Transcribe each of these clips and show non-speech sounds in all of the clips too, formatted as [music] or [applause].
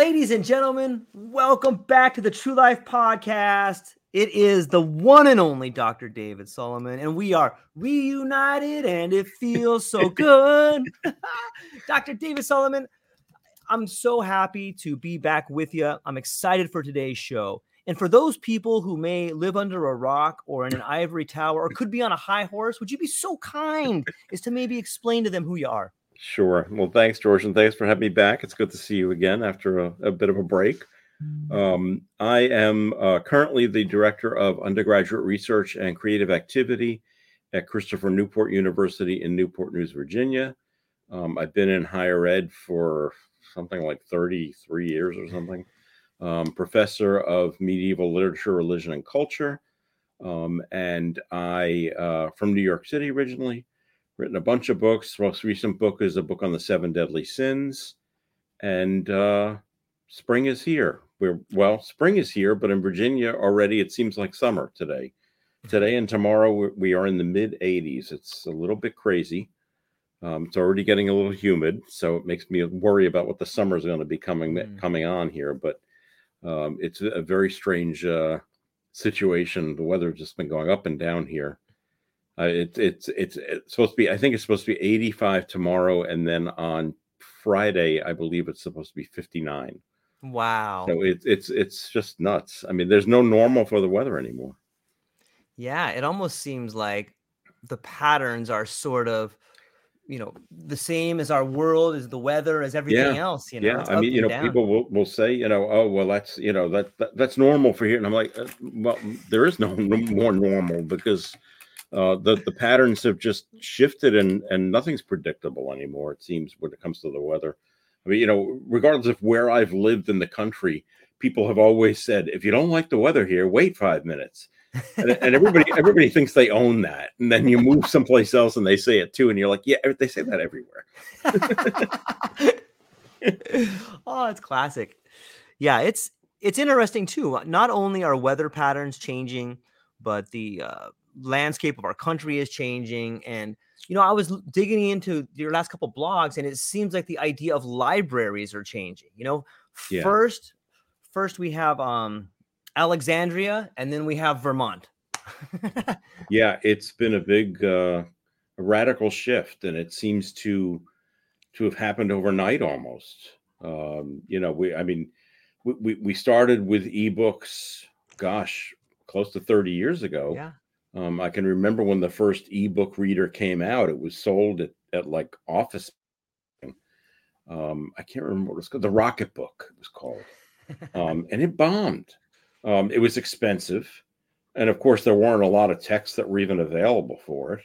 Ladies and gentlemen, welcome back to the True Life Podcast. It is the one and only Dr. David Salomon, and we are reunited, and it feels so [laughs] good. [laughs] Dr. David Salomon, I'm so happy to be back with you. I'm excited for today's show. And for those people who may live under a rock or in an ivory tower or could be on a high horse, would you be so kind as to maybe explain to them who you are? Sure. Well, thanks, George, and thanks for having me back. It's good to see you again after a, a bit of a break. Um, I am uh, currently the director of undergraduate research and creative activity at Christopher Newport University in Newport News, Virginia. Um, I've been in higher ed for something like 33 years or something. Um, professor of medieval literature, religion, and culture. Um, and I, uh, from New York City originally, written a bunch of books. Most recent book is a book on the seven deadly sins. And uh, spring is here. We're well, spring is here, but in Virginia already it seems like summer today. Today and tomorrow we- we are in the mid 80s. It's a little bit crazy. Um, it's already getting a little humid, so it makes me worry about what the summer is going to be coming Mm. coming on here. But um, it's a very strange uh, situation. The weather's just been going up and down here. Uh, it's it's it's it's supposed to be. I think it's supposed to be 85 tomorrow, and then on Friday, I believe it's supposed to be 59. Wow. So it's it's it's just nuts. I mean, there's no normal for the weather anymore. Yeah, it almost seems like the patterns are sort of, you know, the same as our world, as the weather, as everything else. You know, yeah, I mean, you know, down. people will, will say, you know, oh well, that's you know that, that that's normal for here, and I'm like, uh, well, there is no [laughs] more normal because uh, the the patterns have just shifted, and and nothing's predictable anymore. It seems when it comes to the weather. I mean, you know, regardless of where I've lived in the country, people have always said, if you don't like the weather here, wait five minutes. and, and everybody [laughs] everybody thinks they own that and then you move someplace else and they say it too and you're like yeah they say that everywhere [laughs] oh, it's classic. Yeah, it's it's interesting too. Not only are weather patterns changing, but the uh, landscape of our country is changing. And you know, I was digging into your last couple blogs, and it seems like the idea of libraries are changing. You know, Yeah. first first we have um Alexandria, and then we have Vermont. [laughs] Yeah, it's been a big uh, radical shift, and it seems to to have happened overnight almost. Um, you know, we I mean, we, we we started with ebooks, gosh, close to 30 years ago. yeah. Um, I can remember when the first ebook reader came out, it was sold at, at like office. Um, I can't remember what it was called. The Rocket Book it was called. Um, [laughs] and it bombed. Um, it was expensive. And of course, there weren't a lot of texts that were even available for it.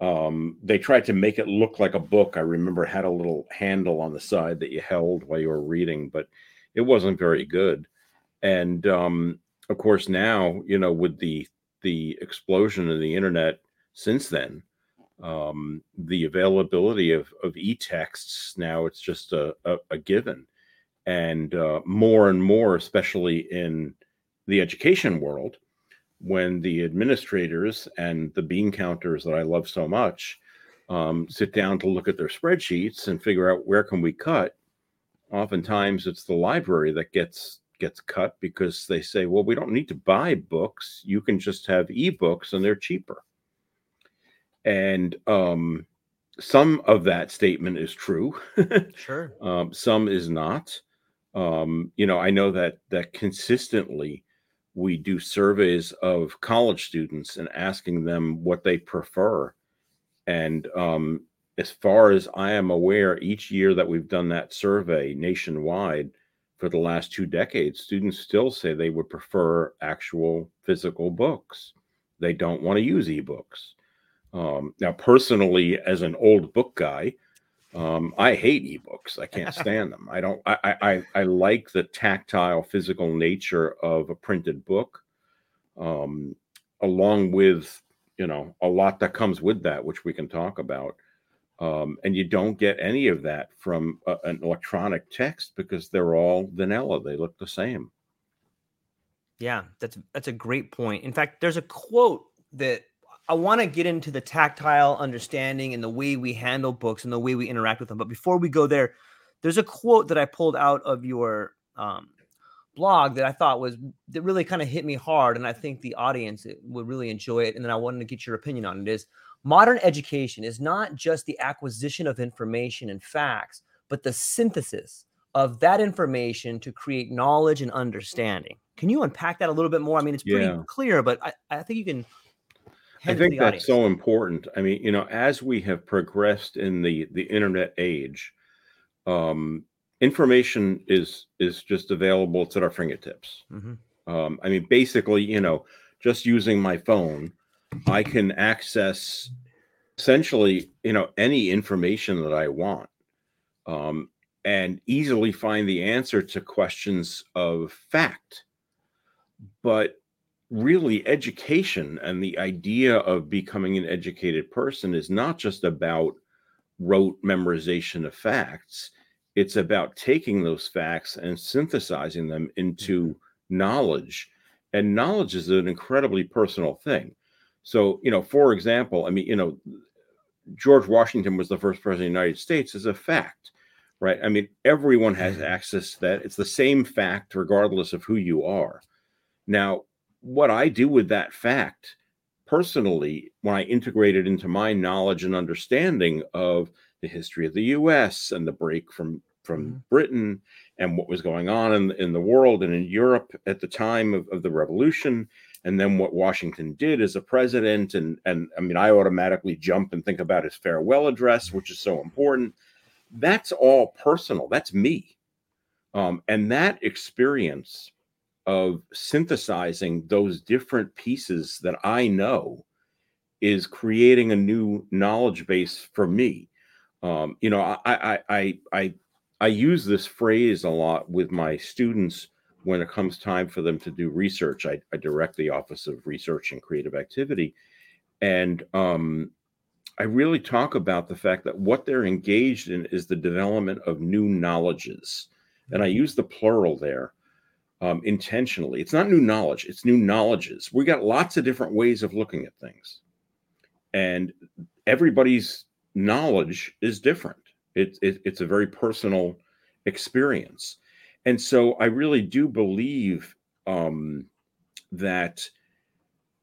Um, they tried to make it look like a book. I remember it had a little handle on the side that you held while you were reading, but it wasn't very good. And um, of course, now, you know, with the the explosion of the internet since then, um, the availability of, of e-texts now it's just a, a, a given. And uh, more and more especially in the education world when the administrators and the bean counters that i love so much um, sit down to look at their spreadsheets and figure out where can we cut oftentimes it's the library that gets gets cut because they say well we don't need to buy books you can just have ebooks and they're cheaper and um, some of that statement is true. [laughs] sure. Um, some is not. Um, you know, I know that that consistently we do surveys of college students and asking them what they prefer. And um, as far as I am aware, each year that we've done that survey nationwide for the last two decades, students still say they would prefer actual physical books. They don't want to use ebooks. Um, now, personally, as an old book guy, um, I hate ebooks. I can't [laughs] stand them. I don't. I, I I like the tactile, physical nature of a printed book, um, along with you know a lot that comes with that, which we can talk about. Um, and you don't get any of that from a, an electronic text because they're all vanilla. They look the same. Yeah, that's that's a great point. In fact, there's a quote that I want to get into the tactile understanding and the way we handle books and the way we interact with them. But before we go there, there's a quote that I pulled out of your um, blog that I thought was that really kind of hit me hard, and I think the audience would really enjoy it. And then I wanted to get your opinion on it. Is modern education is not just the acquisition of information and facts, but the synthesis of that information to create knowledge and understanding. Can you unpack that a little bit more? I mean, it's pretty yeah. clear, but I, I think you can I think that's audience. so important. I mean, you know, as we have progressed in the the internet age, um, information is is just available. It's at our fingertips. Mm-hmm. Um, I mean, basically, you know, just using my phone, I can access essentially, you know, any information that I want, um, and easily find the answer to questions of fact. But really education and the idea of becoming an educated person is not just about rote memorization of facts it's about taking those facts and synthesizing them into mm-hmm. knowledge and knowledge is an incredibly personal thing so you know for example i mean you know george washington was the first president of the united states is a fact right i mean everyone has mm-hmm. access to that it's the same fact regardless of who you are now what I do with that fact personally, when I integrate it into my knowledge and understanding of the history of the US and the break from from mm-hmm. Britain and what was going on in, in the world and in Europe at the time of, of the revolution, and then what Washington did as a president. And, and I mean, I automatically jump and think about his farewell address, which is so important. That's all personal. That's me. Um, and that experience of synthesizing those different pieces that I know is creating a new knowledge base for me. Um, you know, I, I I I I use this phrase a lot with my students when it comes time for them to do research. I, I direct the Office of Research and Creative Activity, and um, I really talk about the fact that what they're engaged in is the development of new knowledges, and I use the plural there um, intentionally. It's not new knowledge, it's new knowledges. We got lots of different ways of looking at things. And everybody's knowledge is different. It, it, it's a very personal experience. And so I really do believe um, that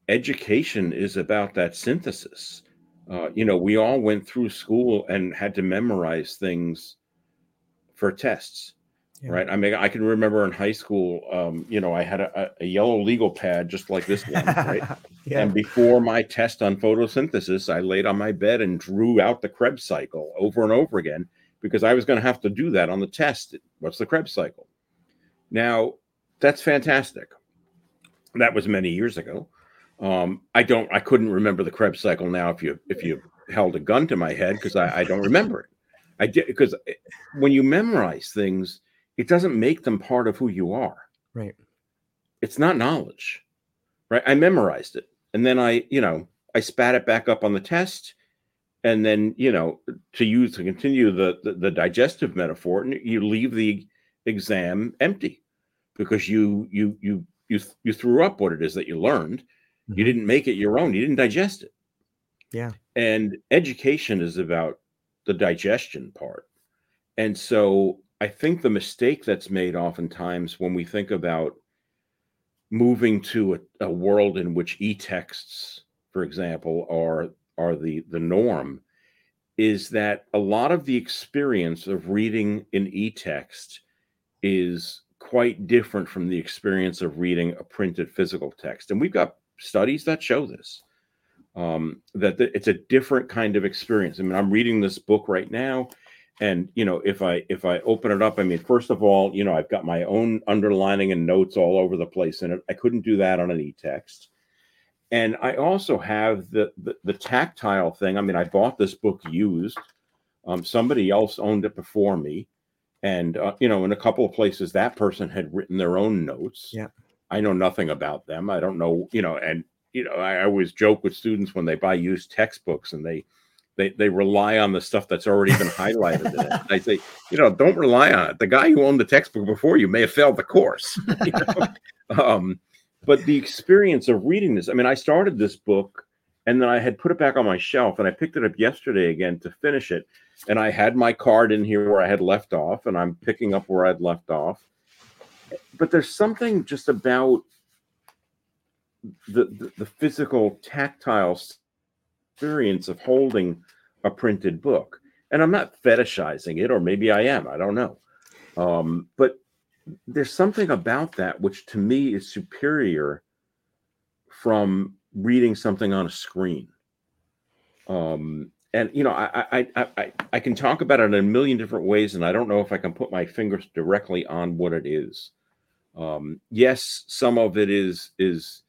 education is about that synthesis. Uh, you know, we all went through school and had to memorize things for tests yeah. right? I mean, I can remember in high school, um, you know, I had a, a, yellow legal pad just like this one, [laughs] right? yeah. And before my test on photosynthesis, I laid on my bed and drew out the Krebs cycle over and over again because I was going to have to do that on the test. What's the Krebs cycle? Now, that's fantastic. That was many years ago. Um, I don't, I couldn't remember the Krebs cycle now if you if you held a gun to my head because I, I don't remember it. I did because eh, when you memorize things, it doesn't make them part of who you are. Right. It's not knowledge. Right. I memorized it. and then I, you know, I spat it back up on the test, and then you know, to use to continue the the, the digestive metaphor, you leave the exam empty because you you you you you threw up what it is that you learned. Mm-hmm. You didn't make it your own. You didn't digest it. Yeah. And education is about the digestion part. And so I think the mistake that's made oftentimes when we think about moving to a, a world in which e-texts, for example, are are the the norm, is that a lot of the experience of reading an e-text is quite different from the experience of reading a printed physical text. And we've got studies that show this um, that the, it's a different kind of experience. I mean, I'm reading this book right now, and you know, if I if I open it up, I mean, first of all, you know, I've got my own underlining and notes all over the place in it. I couldn't do that on an e-text. And I also have the, the, the tactile thing. I mean, I bought this book used. Um, somebody else owned it before me, and uh, you know, in a couple of places, that person had written their own notes. Yeah, I know nothing about them. I don't know, you know, and you know, I always joke with students when they buy used textbooks and they they they rely on the stuff that's already been highlighted in it. I say, you know, don't rely on it. The guy who owned the textbook before you may have failed the course. [laughs] You know? um, but the experience of reading this, I mean, I started this book and then I had put it back on my shelf and I picked it up yesterday again to finish it. And I had my card in here where I had left off, and I'm picking up where I'd left off. But there's something just about the, the, the physical tactile experience of holding a printed book. And i'm not fetishizing it or maybe i am i don't know. Um, but there's something about that which to me is superior from reading something on a screen. Um, and you know I, I i i can talk about it in a million different ways and i don't know if i can put my fingers directly on what it is. Um, yes some of it is is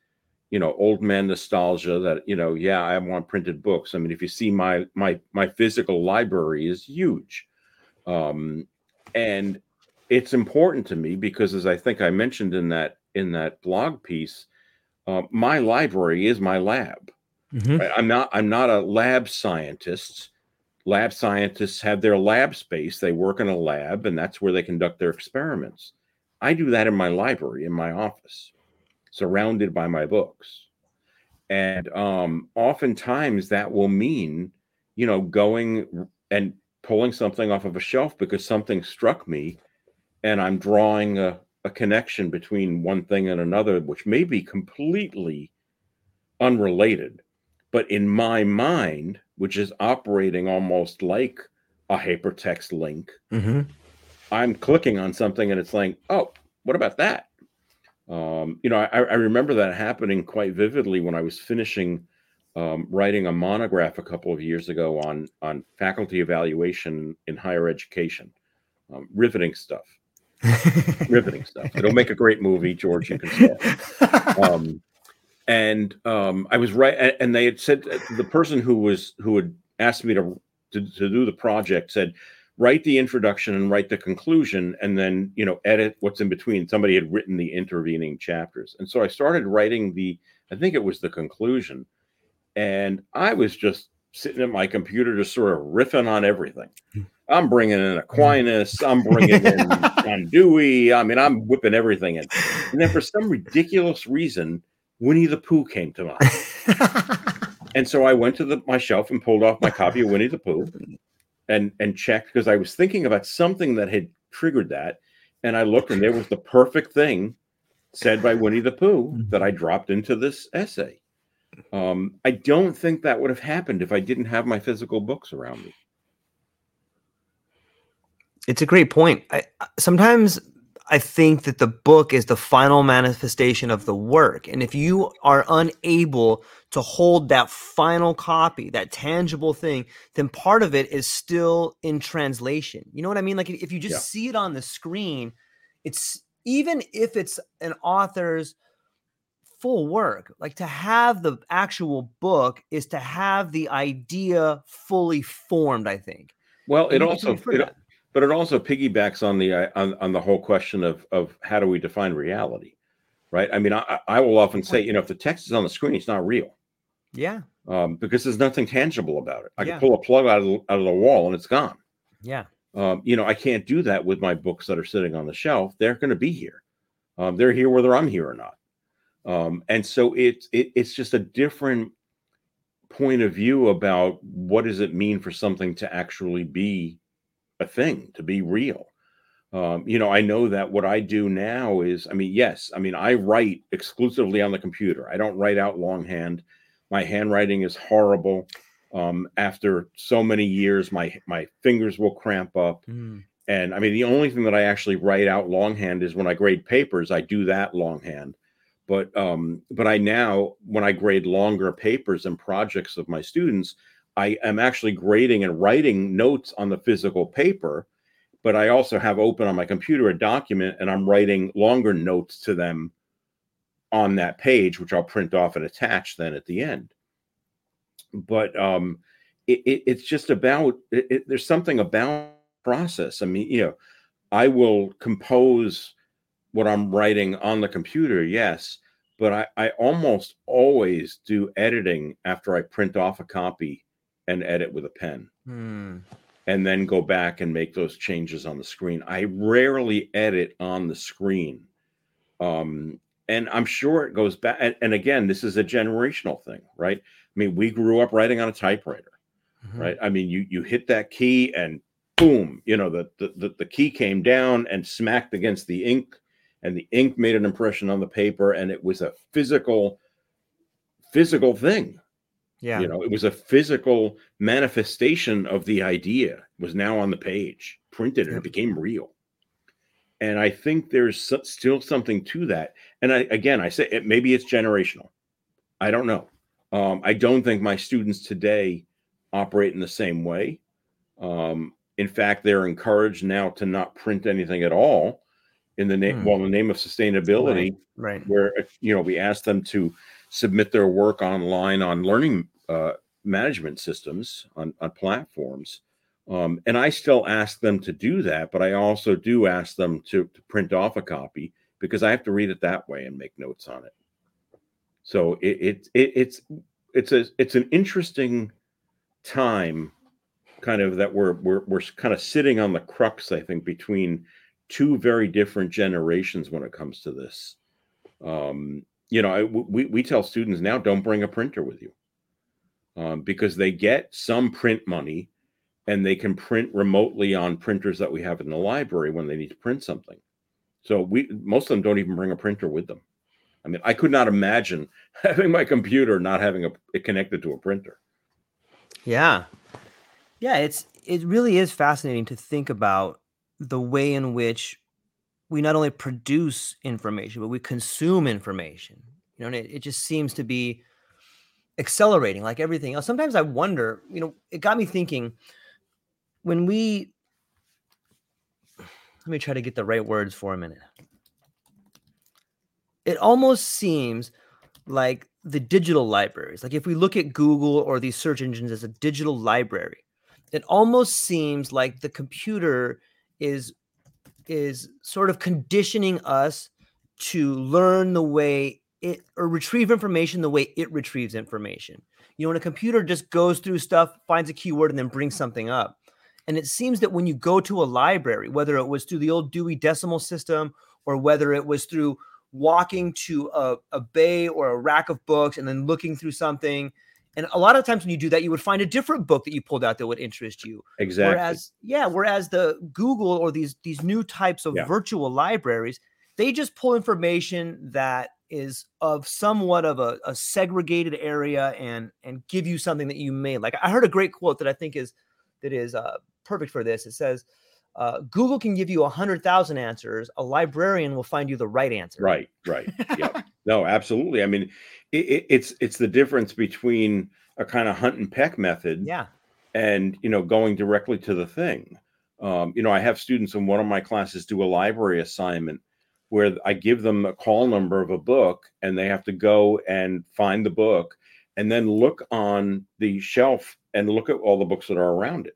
you know old man nostalgia that you know yeah i want printed books. I mean if you see my my my physical library is huge. Um and it's important to me because as i think i mentioned in that in that blog piece uh, my library is my lab mm-hmm. right? i'm not i'm not a lab scientist lab scientists have their lab space they work in a lab and that's where they conduct their experiments i do that in my library in my office surrounded by my books. And um, oftentimes that will mean, you know, going and pulling something off of a shelf because something struck me and I'm drawing a, a connection between one thing and another, which may be completely unrelated. But in my mind, which is operating almost like a hypertext link, mm-hmm. I'm clicking on something and it's like, oh, what about that? Um, you know, I, I, remember that happening quite vividly when I was finishing um, writing a monograph a couple of years ago on on faculty evaluation in higher education. Um, riveting stuff. [laughs] riveting stuff. It'll make a great movie, George. You can say. [laughs] Um, and um, I was right, and they had said uh, the person who was who had asked me to to, to do the project said write the introduction and write the conclusion and then you know edit what's in between. Somebody had written the intervening chapters. And so i started writing the i think it was the conclusion. And i was just sitting at my computer just sort of riffing on everything. I'm bringing in aquinas i'm bringing in [laughs] john dewey i mean i'm whipping everything in. And then for some ridiculous reason winnie the pooh came to mind [laughs] and so i went to the, my shelf and pulled off my [laughs] copy of winnie the pooh and and checked because I was thinking about something that had triggered that, and I looked and there was the perfect thing said by Winnie the Pooh mm-hmm. that I dropped into this essay. Um, I don't think that would have happened if I didn't have my physical books around me. It's a great point. I, sometimes I think that the book is the final manifestation of the work. And if you are unable to hold that final copy, that tangible thing, then part of it is still in translation. You know what I mean? Like if you just yeah. see it on the screen, it's even if it's an author's full work, like to have the actual book is to have the idea fully formed, I think. Well, it also it, but it also piggybacks on the uh, on, on the whole question of of how do we define reality right? I mean, I, I will often say, you know, if the text is on the screen, it's not real. Yeah. Um, because there's nothing tangible about it. I Yeah. can pull a plug out of the, out of the wall and it's gone. Yeah. Um, you know, I can't do that with my books that are sitting on the shelf. They're going to be here. Um, they're here whether I'm here or not. Um, and so it's it, it's just a different point of view about what does it mean for something to actually be a thing, to be real. Um, you know, I know that what I do now is, I mean, yes, I mean, I write exclusively on the computer. I don't write out longhand. My handwriting is horrible. Um, after so many years, my my fingers will cramp up. Mm. And I mean, the only thing that I actually write out longhand is when I grade papers, I do that longhand. But um, but I now, when I grade longer papers and projects of my students, I am actually grading and writing notes on the physical paper. But I also have open on my computer a document, and I'm writing longer notes to them on that page, which I'll print off and attach then at the end. But um, it, it, it's just about it, there's something about process. I mean, you know, I will compose what I'm writing on the computer, yes, but I, I almost always do editing after I print off a copy and edit with a pen Mm. and then go back and make those changes on the screen. I rarely edit on the screen. Um, and I'm sure it goes back. And, and again, this is a generational thing, right? I mean, we grew up writing on a typewriter Mhm. right? I mean, you you hit that key and boom, you know, the the the key came down and smacked against the ink, and the ink made an impression on the paper, and it was a physical physical thing. Yeah. You know, it was a physical manifestation of the idea it was now on the page, printed, and it became real. And I think there's so- still something to that. And I again, I say it, maybe it's generational. I don't know. Um, I don't think my students today operate in the same way. Um, in fact, they're encouraged now to not print anything at all in the name, Hmm. well, in the name of sustainability Right. where uh, you know we ask them to submit their work online on learning uh, management systems on, on platforms. Um, and i still ask them to do that but i also do ask them to, to print off a copy because i have to read it that way and make notes on it. So it, it, it it's it's a it's an interesting time kind of that we're we're we're kind of sitting on the crux i think between two very different generations when it comes to this. Um, you know, I, we we tell students now don't bring a printer with you um, because they get some print money and they can print remotely on printers that we have in the library when they need to print something. So we most of them don't even bring a printer with them. I mean, I could not imagine [laughs] having my computer not having a, it connected to a printer. Yeah. Yeah, it's it really is fascinating to think about the way in which we not only produce information, but we consume information. You know, and it, it just seems to be accelerating like everything else. Sometimes I wonder, you know, it got me thinking when we let me try to get the right words for a minute. It almost seems like the digital libraries, like if we look at Google or these search engines as a digital library, it almost seems like the computer is is sort of conditioning us to learn the way it or retrieve information the way it retrieves information. You know, when a computer just goes through stuff, finds a keyword, and then brings something up. And it seems that when you go to a library, whether it was through the old Dewey Decimal System or whether it was through walking to a, a bay or a rack of books and then looking through something, and a lot of times when you do that, you would find a different book that you pulled out that would interest you. Exactly. Whereas, yeah, whereas the Google or these these new types of Yeah. virtual libraries, they just pull information that is of somewhat of a, a segregated area and and give you something that you may like. I heard a great quote that I think is that is uh, perfect for this. It says, uh, "Google can give you a hundred thousand answers. A librarian will find you the right answer." Right, right. Yeah. [laughs] no, absolutely. I mean, it, it, it's it's the difference between a kind of hunt and peck method Yeah. and you know going directly to the thing. Um, you know, I have students in one of my classes do a library assignment where I give them a call number of a book and they have to go and find the book and then look on the shelf and look at all the books that are around it.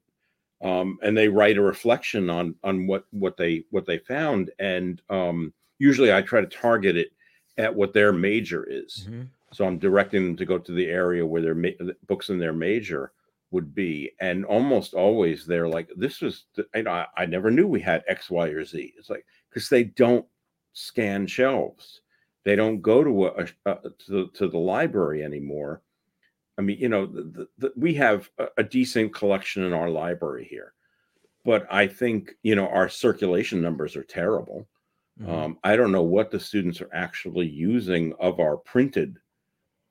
Um, and they write a reflection on on what what they what they found and um, usually I try to target it at what their major is. Mm-hmm. So I'm directing them to go to the area where their ma- books in their major would be, and almost always they're like, "This was," you know, I, I never knew we had X, Y, or Z. It's like because they don't scan shelves, they don't go to a, a, to, to the library anymore. I mean, you know, the, the, we have a, a decent collection in our library here, but I think you know our circulation numbers are terrible. Mm-hmm. Um, I don't know what the students are actually using of our printed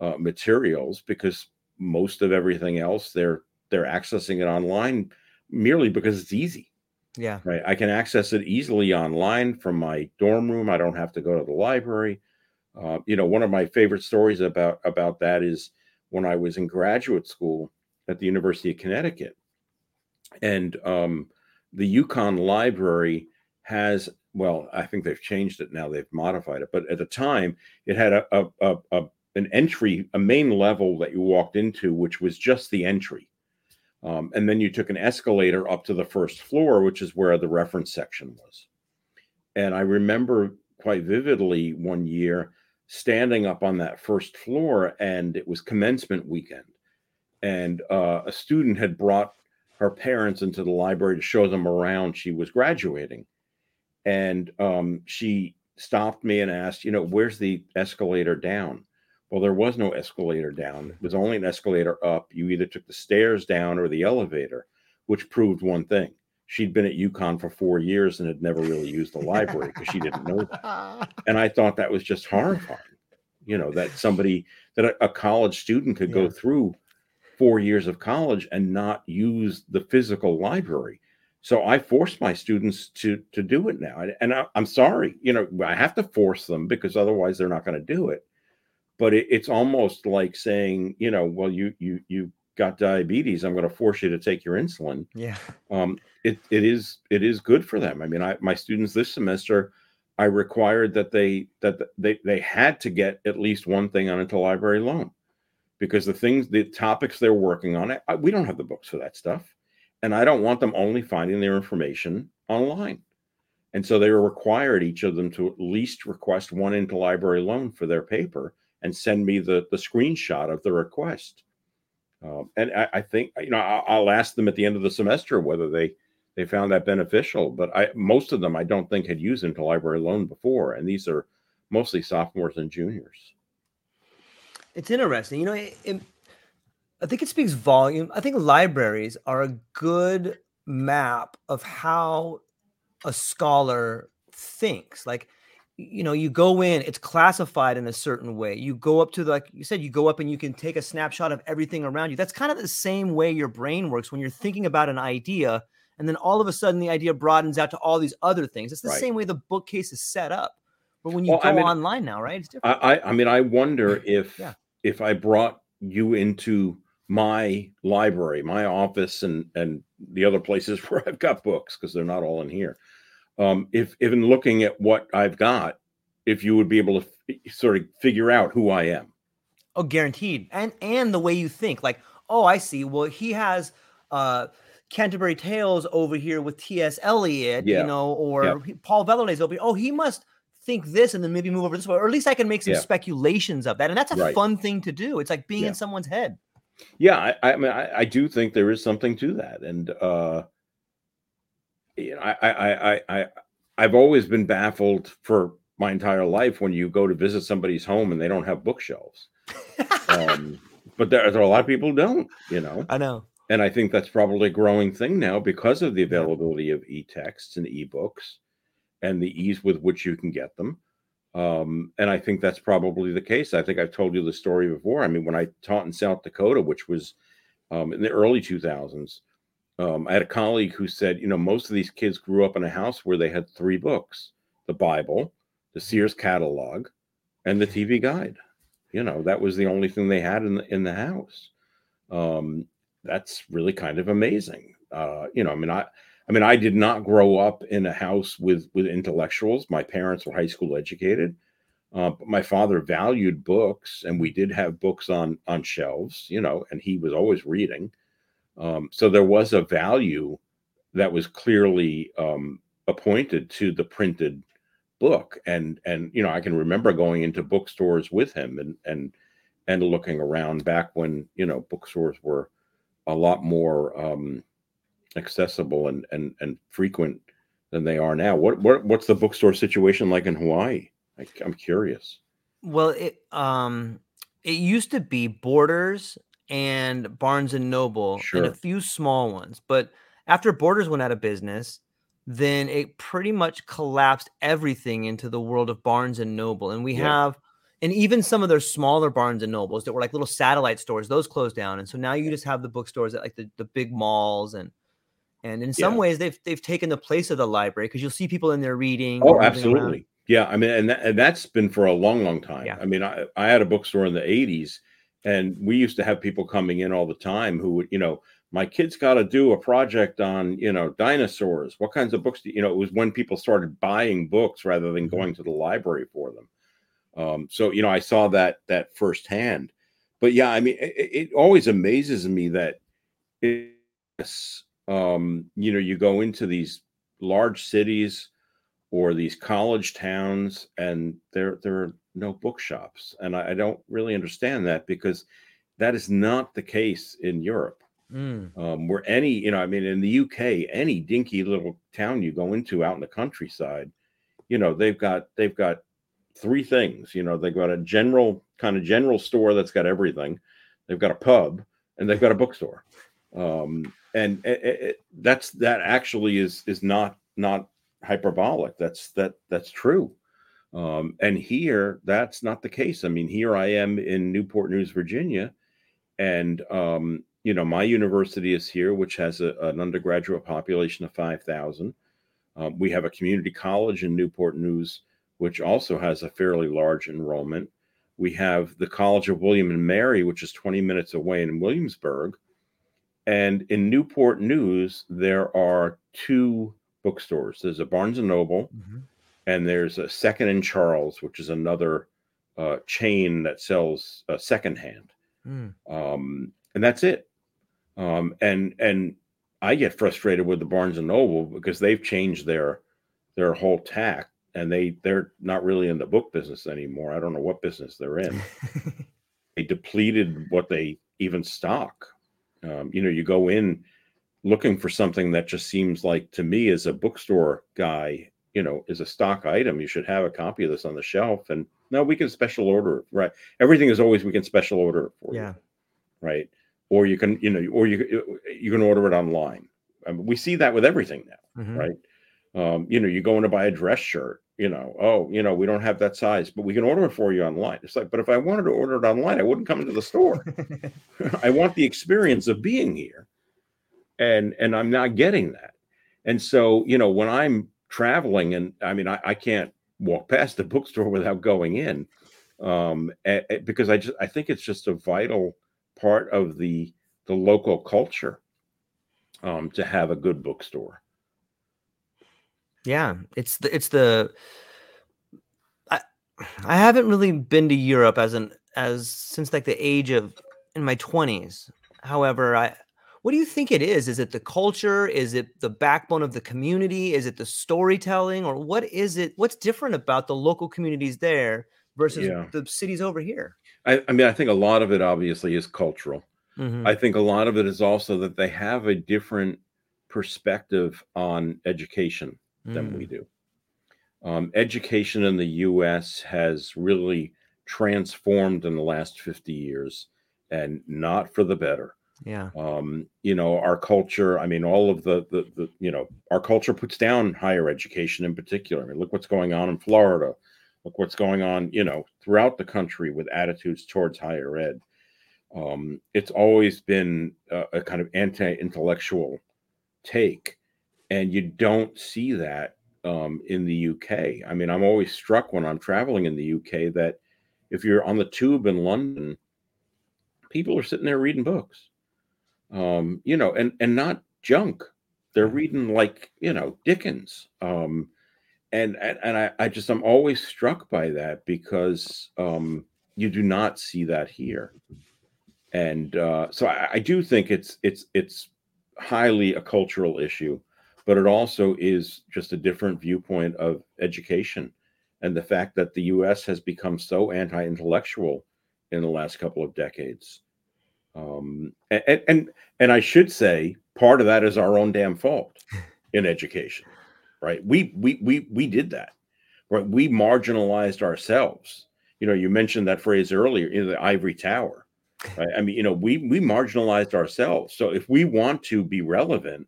uh, materials because most of everything else they're they're accessing it online merely because it's easy. Yeah. Right. I can access it easily online from my dorm room. I don't have to go to the library. Uh, you know, one of my favorite stories about about that is when I was in graduate school at the University of Connecticut, and um, the UConn Library has well, I think they've changed it now. They've modified it, but at the time, it had a, a, a, a an entry, a main level that you walked into, which was just the entry. Um, and then you took an escalator up to the first floor, which is where the reference section was. And I remember quite vividly one year standing up on that first floor, and it was commencement weekend. And uh, a student had brought her parents into the library to show them around. She was graduating. And um, she stopped me and asked, you know, where's the escalator down? Well, there was no escalator down. It was only an escalator up. You either took the stairs down or the elevator, which proved one thing. She'd been at UConn for four years and had never really used the library because she didn't know that. [laughs] And I thought that was just horrifying. You know, that somebody, that a, a college student could yeah. go through four years of college and not use the physical library. So I force my students to to do it now, and I, am sorry, you know, I have to force them because otherwise they're not going to do it but it, it's almost like saying, you know, well, you you you got diabetes, I'm going to force you to take your insulin. Yeah. Um, it it is it is good for them. I mean, I my students this semester, I required that they that they they had to get at least one thing on interlibrary loan, because the things the topics they're working on, I, we don't have the books for that stuff, and I don't want them only finding their information online. And so they were required each of them to at least request one interlibrary loan for their paper and send me the the screenshot of the request. Um, and I, I, think you know I'll, I'll, ask them at the end of the semester whether they they found that beneficial. But I most of them I don't think had used interlibrary loan before, and these are mostly sophomores and juniors. It's interesting, you know. It, it, I think it speaks volume. I think libraries are a good map of how a scholar thinks. Like you know you go in it's classified in a certain way. You go up to the, like you said you go up and you can take a snapshot of everything around you. That's kind of the same way your brain works when you're thinking about an idea and then all of a sudden the idea broadens out to all these other things. It's the right. same way the bookcase is set up but when you well, go I mean, online now right it's different. I, I mean i wonder [clears throat] if yeah. if i brought you into my library my office and and the other places [laughs] where i've got books because they're not all in here um, if even looking at what I've got, if you would be able to f- sort of figure out who I am. Oh, guaranteed. And and the way you think, like, oh, I see. Well, he has uh Canterbury Tales over here with T.S. Eliot, yeah. you know, or yeah. Paul Valladolid's over here. Oh, he must think this and then maybe move over this way, or at least I can make some yeah. speculations of that. And that's a right. fun thing to do. It's like being in someone's head. Yeah, I, I mean, I, I, do think there is something to that, and uh, you know, I, I, I, I, I've always been baffled for my entire life when you go to visit somebody's home and they don't have bookshelves. um, [laughs] but there, there, are a lot of people who don't, you know. I know. And I think that's probably a growing thing now because of the availability of e-texts and e-books and the ease with which you can get them. Um, and I think that's probably the case. I think I've told you the story before. I mean, when I taught in South Dakota, which was um, in the early 2000s, um, I had a colleague who said, you know, most of these kids grew up in a house where they had three books the Bible, the Sears catalog, and the TV guide. You know, that was the only thing they had in the, in the house. Um, that's really kind of amazing. Uh, you know, I mean, I, I mean, I did not grow up in a house with with intellectuals. My parents were high school educated, uh, but my father valued books, and we did have books on on shelves. You know, and he was always reading. Um, so there was a value that was clearly um, appointed to the printed book. And and you know i can remember going into bookstores with him and and and looking around back when you know bookstores were a lot more um accessible and and and frequent than they are now. What, what what's the bookstore situation like in hawaii? I, i'm curious. Well it um it used to be borders and barnes and noble Sure. and a few small ones but after borders went out of business then it pretty much collapsed everything into the world of Barnes and Noble. And we Yeah. have, and even some of their smaller Barnes and Nobles that were like little satellite stores, those closed down. And so now you just have the bookstores at like the, the big malls and and in some Yeah. ways they've they've taken the place of the library because you'll see people in there reading. Oh, moving around. absolutely. Yeah, I mean, and that, and that's been for a long, long time. Yeah. I mean, I, I had a bookstore in the '80s, and we used to have people coming in all the time who would, you know, my kids got to do a project on, you know, dinosaurs. What kinds of books do you know? It was when people started buying books rather than Mhm. going to the library for them. Um, so, you know, I saw that that firsthand. But yeah, I mean, it, it always amazes me that it's, um, you know, you go into these large cities or these college towns and there there are no bookshops and I, I don't really understand that because that is not the case in europe. Mm, um, where any you know i mean in the uk any dinky little town you go into out in the countryside you know they've got they've got three things you know they've got a general kind of general store that's got everything they've got a pub and they've got a bookstore. Um, and it, it, that's that actually is is not not hyperbolic. That's that that's true um, and here that's not the case. I mean here i am in newport news virginia and um, you know my university is here which has a, an undergraduate population of 5000 um, we have a community college in newport news which also has a fairly large enrollment. We have the college of william and mary which is 20 minutes away in williamsburg. And in newport news there are two bookstores. There's a barnes and noble mhm. And there's a 2nd & Charles which is another uh, chain that sells uh, secondhand Mm. um, and that's it. Um, and and I get frustrated with the Barnes and Noble because they've changed their their whole tack, and they they're not really in the book business anymore. I don't know what business they're in. [laughs] they depleted what they even stock. Um, you know, you go in looking for something that just seems like to me as a bookstore guy, you know, is a stock item. You should have a copy of this on the shelf. And now we can special order it. Right. Everything is always we can special order it for you yeah. right? Or you can, you know, or you you can order it online. I mean, we see that with everything now, mhm. right? Um, you know, you go in to buy a dress shirt, you know, oh, you know, we don't have that size, but we can order it for you online. It's like, but if I wanted to order it online, I wouldn't come into the store. [laughs] [laughs] I want the experience of being here, and and I'm not getting that. And so, you know, when I'm traveling, and I mean, I, I can't walk past the [laughs] bookstore without going in, um, a- a- because I just I think it's just a vital part of the the local culture um, to have a good bookstore. Yeah, it's the it's the I I haven't really been to Europe as an as since like the age of in my 20s. However, I what do you think it is? Is it the culture? Is it the backbone of the community? Is it the storytelling or what is it? What's different about the local communities there versus Yeah. the cities over here? I, I mean, I think a lot of it obviously is cultural. Mhm. I think a lot of it is also that they have a different perspective on education than Mm. we do. Um, education in the US has really transformed in the last 50 years and not for the better. Yeah. Um, you know, our culture, I mean, all of the, the, the, you know, our culture puts down higher education in particular. I mean, look what's going on in Florida. Look what's going on, you know, throughout the country with attitudes towards higher ed. Um, it's always been a, a kind of anti-intellectual take, and you don't see that um, in the UK. I mean, I'm always struck when I'm traveling in the UK that if you're on the tube in London, people are sitting there reading books, um, you know, and and not junk. They're reading like you know Dickens. Um, and and, and I, I just I'm always struck by that because um, you do not see that here, and uh, so I, I do think it's it's it's highly a cultural issue, but it also is just a different viewpoint of education and the fact that the U.S. has become so anti-intellectual in the last couple of decades. Um, and, and and I should say part of that is our own damn fault [laughs] in education, right? We we we we did that, right? We marginalized ourselves. You know, you mentioned that phrase earlier in the ivory tower. Right? I mean, you know, we we marginalized ourselves. So if we want to be relevant,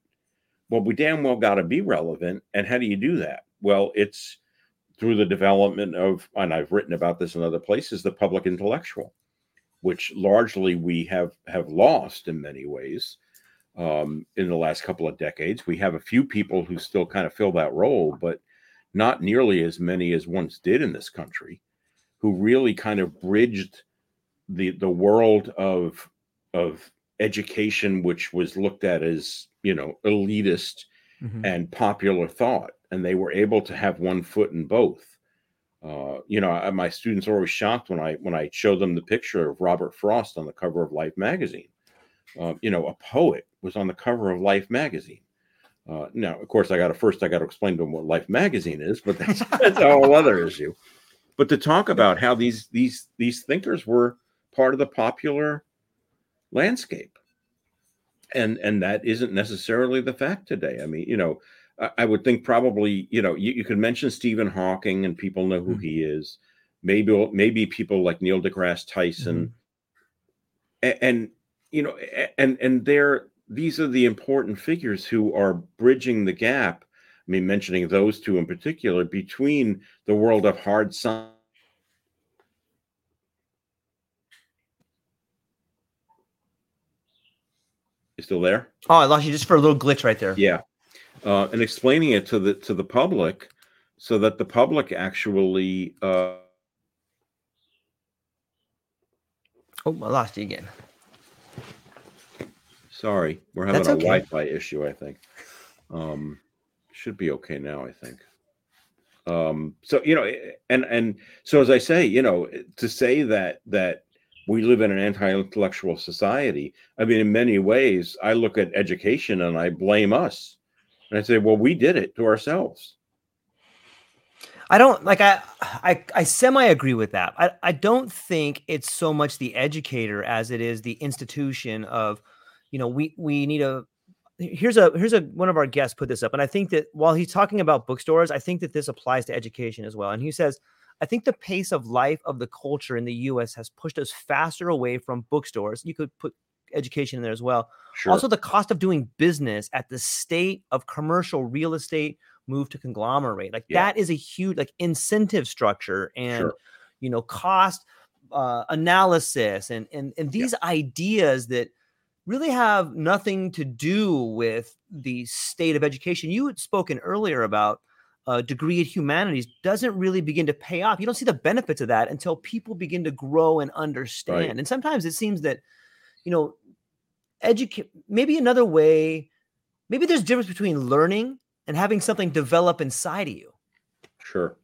well, we damn well got to be relevant. And how do you do that? Well, it's through the development of, and I've written about this in other places, the public intellectual, which largely we have have lost in many ways um, in the last couple of decades. We have a few people who still kind of fill that role, but not nearly as many as once did in this country, who really kind of bridged the the world of of education, which was looked at as you know elitist mm-hmm. and popular thought and they were able to have one foot in both. Uh, you know, I, my students are always shocked when I when I show them the picture of Robert Frost on the cover of Life magazine. Uh, you know, a poet was on the cover of Life magazine. Uh, now, of course, I got to first I got to explain to them what Life magazine is, but that's, [laughs] that's a whole other issue. But to talk about how these these these thinkers were part of the popular landscape, and and that isn't necessarily the fact today. I mean, you know, I would think probably, you know, you, you could mention Stephen Hawking and people know who mm-hmm. he is. Maybe maybe people like Neil deGrasse Tyson. Mm-hmm. And, and, you know, and and they're these are the important figures who are bridging the gap. I mean, mentioning those two in particular between the world of hard science. You still there? Oh, I lost you just for a little glitch right there. Yeah uh, and explaining it to the to the public so that the public actually uh, oh i lost you again. Sorry we're having That's a okay. wi-fi issue i think. Um should be okay now i think. Um so you know and and so as i say you know to say that that we live in an anti-intellectual society i mean in many ways i look at education and i blame us and I say, well, we did it to ourselves. I don't like I I I semi agree with that. I, I don't think it's so much the educator as it is the institution of, you know, we we need a here's a here's a one of our guests put this up. And I think that while he's talking about bookstores, I think that this applies to education as well. And he says, I think the pace of life of the culture in the US has pushed us faster away from bookstores. You could put education in there as well. Sure. Also, the cost of doing business at the state of commercial real estate move to conglomerate. Like yeah. that is a huge like incentive structure and sure. you know cost uh, analysis and and and these yeah. ideas that really have nothing to do with the state of education. You had spoken earlier about a degree in humanities doesn't really begin to pay off. You don't see the benefits of that until people begin to grow and understand. Right. And sometimes it seems that you know, educate maybe another way, maybe there's a difference between learning and having something develop inside of you. Sure.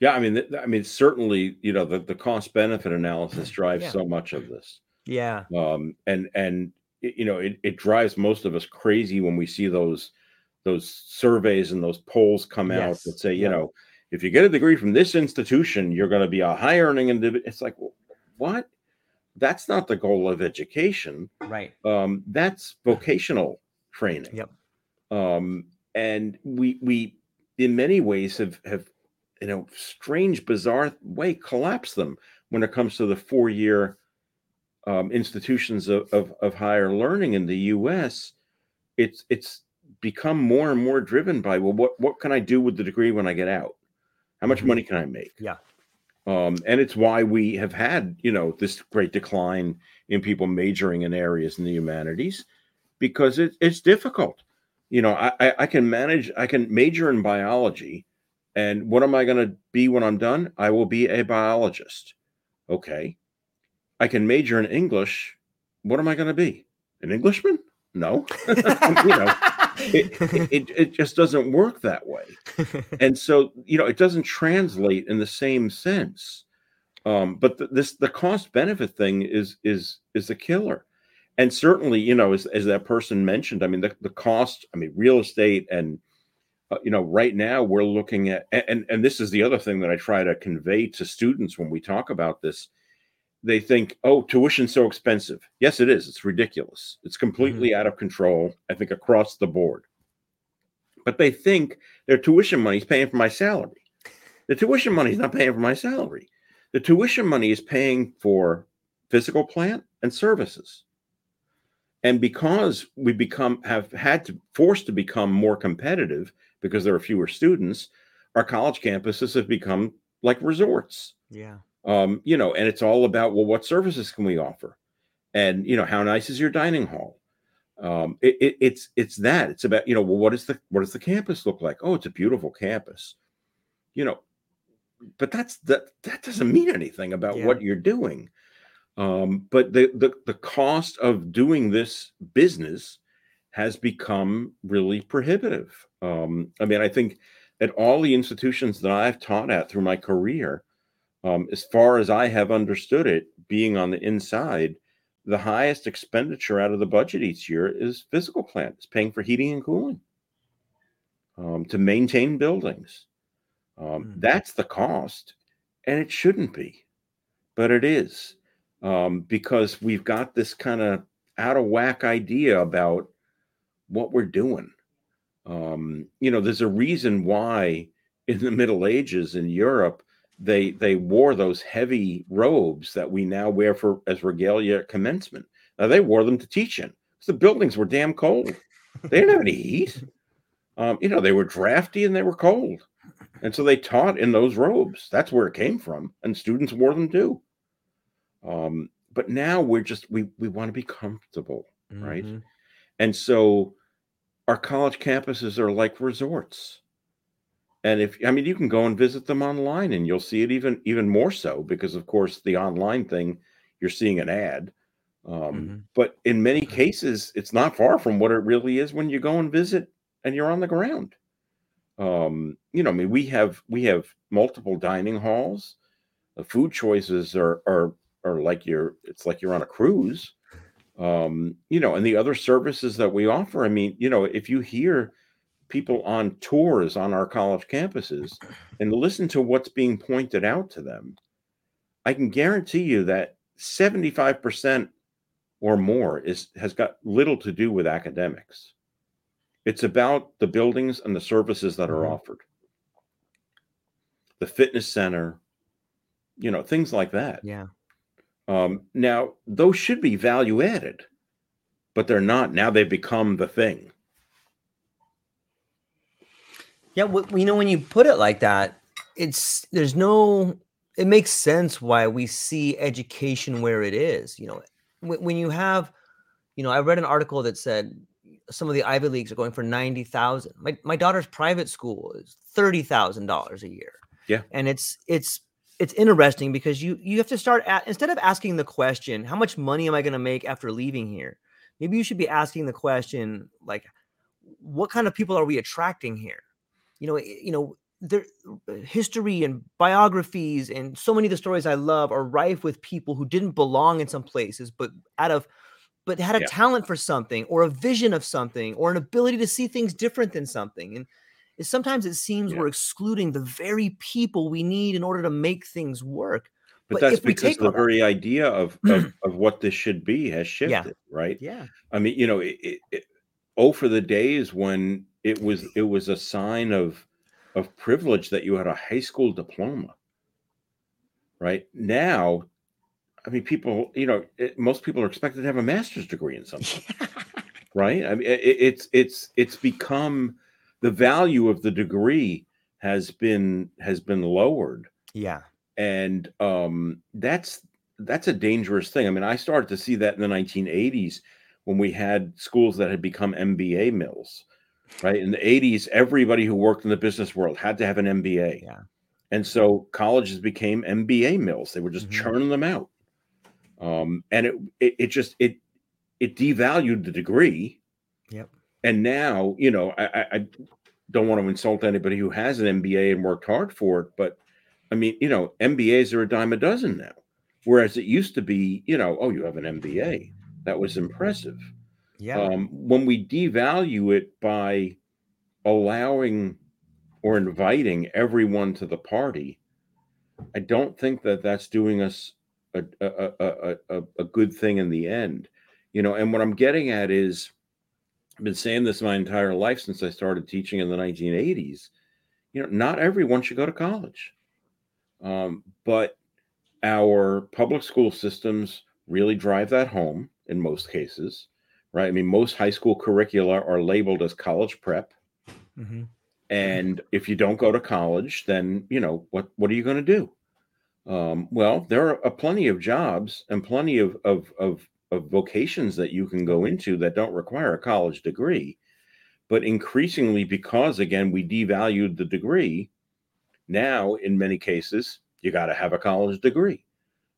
Yeah, I mean, th- I mean, certainly, you know, the, the cost benefit analysis drives yeah. so much of this. Yeah. Um, and and you know, it, it drives most of us crazy when we see those those surveys and those polls come yes. out that say, you yeah. know, if you get a degree from this institution, you're going to be a high earning individual. It's like, what? That's not the goal of education. Right. Um, that's vocational training. Yep. Um, and we we in many ways have have in a strange, bizarre way collapsed them when it comes to the four year um, institutions of, of, of higher learning in the U.S. It's it's become more and more driven by well, what what can I do with the degree when I get out? How much mm-hmm. money can I make? Yeah. Um, and it's why we have had, you know, this great decline in people majoring in areas in the humanities because it, it's difficult. You know, I, I can manage, I can major in biology. And what am I going to be when I'm done? I will be a biologist. Okay. I can major in English. What am I going to be? An Englishman? No. [laughs] you know, it, it, it just doesn't work that way. [laughs] and so, you know, it doesn't translate in the same sense. Um, but the, this the cost benefit thing is is is a killer. And certainly, you know, as, as that person mentioned, I mean, the, the cost, I mean, real estate and uh, you know, right now we're looking at, and and this is the other thing that I try to convey to students when we talk about this. They think, oh, tuition's so expensive. Yes, it is. It's ridiculous. It's completely mm-hmm. out of control. I think across the board. But they think their tuition money is paying for my salary. The tuition money is not paying for my salary. The tuition money is paying for physical plant and services. And because we become have had to forced to become more competitive because there are fewer students, our college campuses have become like resorts. Yeah. Um, you know, and it's all about well, what services can we offer? And you know, how nice is your dining hall? Um, it, it, it's it's that. It's about, you know, well, what is the what does the campus look like? Oh, it's a beautiful campus. You know, but that's that that doesn't mean anything about yeah. what you're doing. Um, but the, the the cost of doing this business has become really prohibitive. Um, I mean, I think at all the institutions that I've taught at through my career, um, as far as I have understood it, being on the inside, the highest expenditure out of the budget each year is physical plant. It's paying for heating and cooling um, to maintain buildings. Mm. That's the cost, and it shouldn't be, but it is um, because we've got this kind of out of whack idea about what we're doing. Um, you know, there's a reason why in the Middle Ages in Europe they they wore those heavy robes that we now wear for as regalia at commencement. Now they wore them to teach in because the buildings were damn cold. They didn't have any heat. Um, you know, they were drafty and they were cold. And so they taught in those robes. That's where it came from. And students wore them too. Um, but now we're just we we want to be comfortable, mm-hmm. right? And so our college campuses are like resorts. And if I mean you can go and visit them online and you'll see it even even more so because of course the online thing you're seeing an ad. Um, mm-hmm. but in many cases it's not far from what it really is when you go and visit and you're on the ground. Um, you know, I mean we have we have multiple dining halls. The food choices are are or like you're it's like you're on a cruise um you know and the other services that we offer i mean you know if you hear people on tours on our college campuses and listen to what's being pointed out to them i can guarantee you that 75% or more is has got little to do with academics it's about the buildings and the services that are mm-hmm. offered the fitness center you know things like that yeah um, now, those should be value added, but they're not. Now they've become the thing. Yeah, well, you know, when you put it like that, it's there's no. It makes sense why we see education where it is. You know, when, when you have, you know, I read an article that said some of the Ivy leagues are going for ninety thousand. My my daughter's private school is thirty thousand dollars a year. Yeah, and it's it's it's interesting because you you have to start at instead of asking the question how much money am i going to make after leaving here maybe you should be asking the question like what kind of people are we attracting here you know eh, you know there eh, history and biographies and so many of the stories i love are rife with people who didn't belong in some places but out of but had a yeah. talent for something or a vision of something or an ability to see things different than something and sometimes it seems yeah. we're excluding the very people we need in order to make things work. But, but that's because the very idea of, of, [clears throat] of what this should be has shifted, yeah. right? Yeah. I mean, you know, it, it, it, oh, for the days when it was it was a sign of of privilege that you had a high school diploma. Right now, I mean, people, you know, it, most people are expected to have a master's degree in something, [laughs] right? I mean, it, it's it's it's become the value of the degree has been has been lowered yeah and um that's that's a dangerous thing i mean i started to see that in the 1980s when we had schools that had become mba mills right in the 80s everybody who worked in the business world had to have an mba yeah and so colleges became mba mills they were just mm-hmm. churning them out um and it, it it just it it devalued the degree yep and now, you know, I, I don't want to insult anybody who has an MBA and worked hard for it, but I mean, you know, MBAs are a dime a dozen now. Whereas it used to be, you know, oh, you have an MBA. That was impressive. Yeah. Um, when we devalue it by allowing or inviting everyone to the party, I don't think that that's doing us a, a, a, a, good thing in the end. You know, and what I'm getting at is I've been saying this my entire life since I started teaching in the 1980s. You know, not everyone should go to college. Um, but our public school systems really drive that home in most cases, right? I mean, most high school curricula are labeled as college prep. Mm-hmm. And if you don't go to college, then you know what what are you going to do? Um, well, there are plenty of jobs and plenty of, of of of vocations that you can go into that don't require a college degree. But increasingly, because again we devalued the degree, now in many cases you got to have a college degree.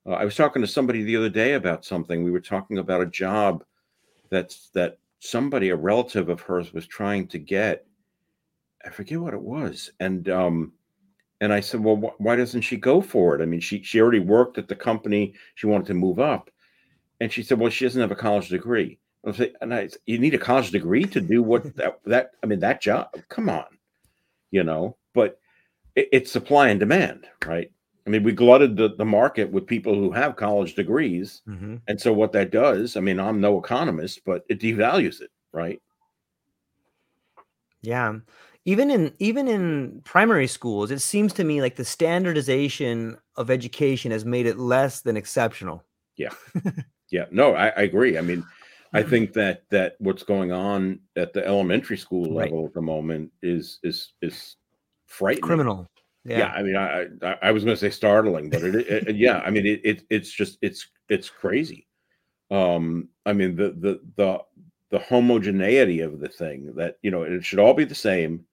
Uh, I was talking to somebody the other day about something. We were talking about a job that's that somebody, a relative of hers, was trying to get. I forget what it was, and um, and I said, well, wh- why doesn't she go for it? I mean, she she already worked at the company. She wanted to move up, and she said, well, she doesn't have a college degree. I say, and I, you need a college degree to do what [laughs] that that I mean that job. Come on, you know. But it, it's supply and demand, right? I mean, we glutted the, the market with people who have college degrees. Mm-hmm. And so what that does, I mean, I'm no economist, but it devalues it, right? Yeah. Even in even in primary schools, it seems to me like the standardization of education has made it less than exceptional. Yeah. [laughs] yeah. No, I, I agree. I mean, I think that that what's going on at the elementary school level right. at the moment is is is frightening. Criminal. Yeah. yeah, I mean, I I, I was going to say startling, but it, it yeah, I mean, it, it it's just it's it's crazy. Um, I mean, the the the the homogeneity of the thing that you know it should all be the same,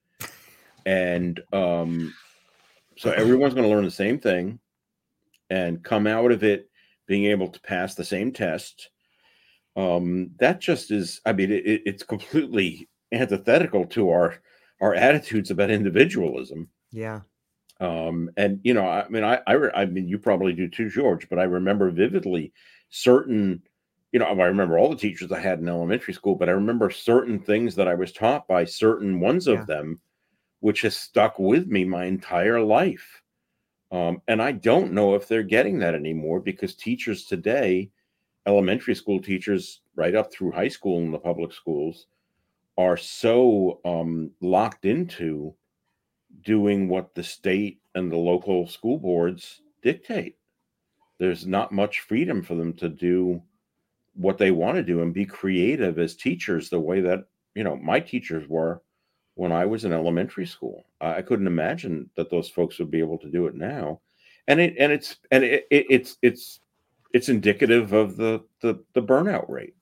and um, so everyone's going to learn the same thing, and come out of it being able to pass the same test. Um, that just is, I mean, it, it's completely antithetical to our our attitudes about individualism. Yeah. Um, and you know, I mean, I, I, I mean, you probably do too, George, but I remember vividly certain, you know, I remember all the teachers I had in elementary school, but I remember certain things that I was taught by certain ones of yeah. them, which has stuck with me my entire life. Um, and I don't know if they're getting that anymore because teachers today, elementary school teachers, right up through high school in the public schools, are so um, locked into doing what the state and the local school boards dictate. There's not much freedom for them to do what they want to do and be creative as teachers the way that, you know, my teachers were when I was in elementary school. I couldn't imagine that those folks would be able to do it now. And it and it's and it, it, it's it's it's indicative of the, the the burnout rate,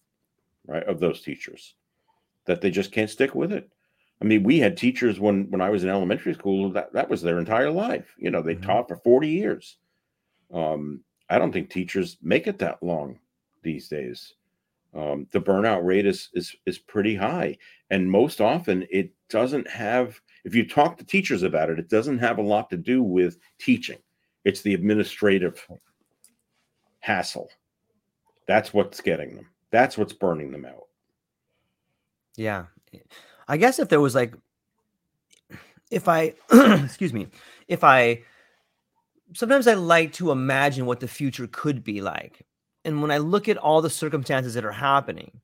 right, of those teachers that they just can't stick with it. I mean, we had teachers when when I was in elementary school that that was their entire life. You know, they mm-hmm. taught for 40 years. Um, I don't think teachers make it that long these days. Um, the burnout rate is is is pretty high, and most often it doesn't have. If you talk to teachers about it, it doesn't have a lot to do with teaching. It's the administrative hassle. That's what's getting them. That's what's burning them out. Yeah. I guess if there was like, if I, [clears throat] excuse me, if I, sometimes I like to imagine what the future could be like. And when I look at all the circumstances that are happening,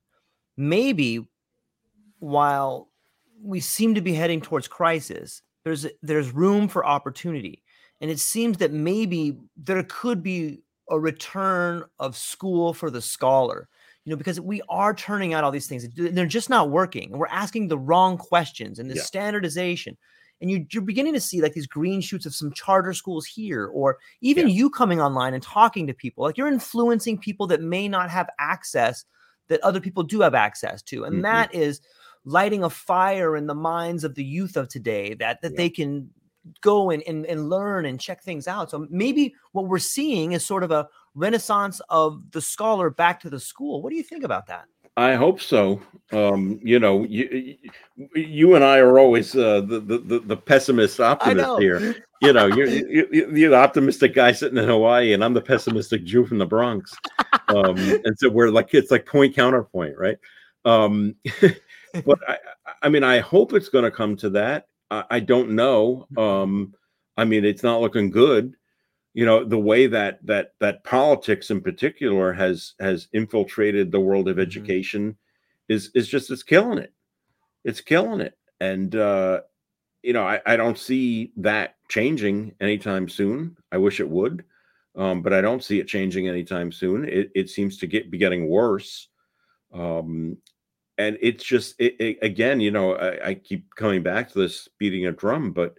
maybe while we seem to be heading towards crisis, there's there's room for opportunity. And it seems that maybe there could be a return of school for the scholar you know, because we are turning out all these things. They're just not working. And we're asking the wrong questions and the yeah. standardization. And you, are beginning to see like these green shoots of some charter schools here, or even yeah. you coming online and talking to people. Like you're influencing people that may not have access that other people do have access to. And mm-hmm. that is lighting a fire in the minds of the youth of today that, that yeah. they can go and, and, and learn and check things out. So maybe what we're seeing is sort of a renaissance of the scholar back to the school. What do you think about that? I hope so. Um, you know, you, you and I are always uh, the, the the pessimist optimist here. [laughs] You know, you're, you're the optimistic guy sitting in Hawaii, and I'm the pessimistic Jew from the Bronx. Um, [laughs] and so we're like it's like point counterpoint, right? Um, [laughs] but I, I mean, I hope it's going to come to that. I, I don't know. Mm-hmm. Um, I mean, it's not looking good. You know, the way that that that politics in particular has has infiltrated the world of Mhm. education is is just it's killing it. It's killing it. And uh, you know, I, I don't see that changing anytime soon. I wish it would. Um, but I don't see it changing anytime soon. It, it seems to get be getting worse. Um, and it's just it, it- again you know I, I keep coming back to this beating a drum but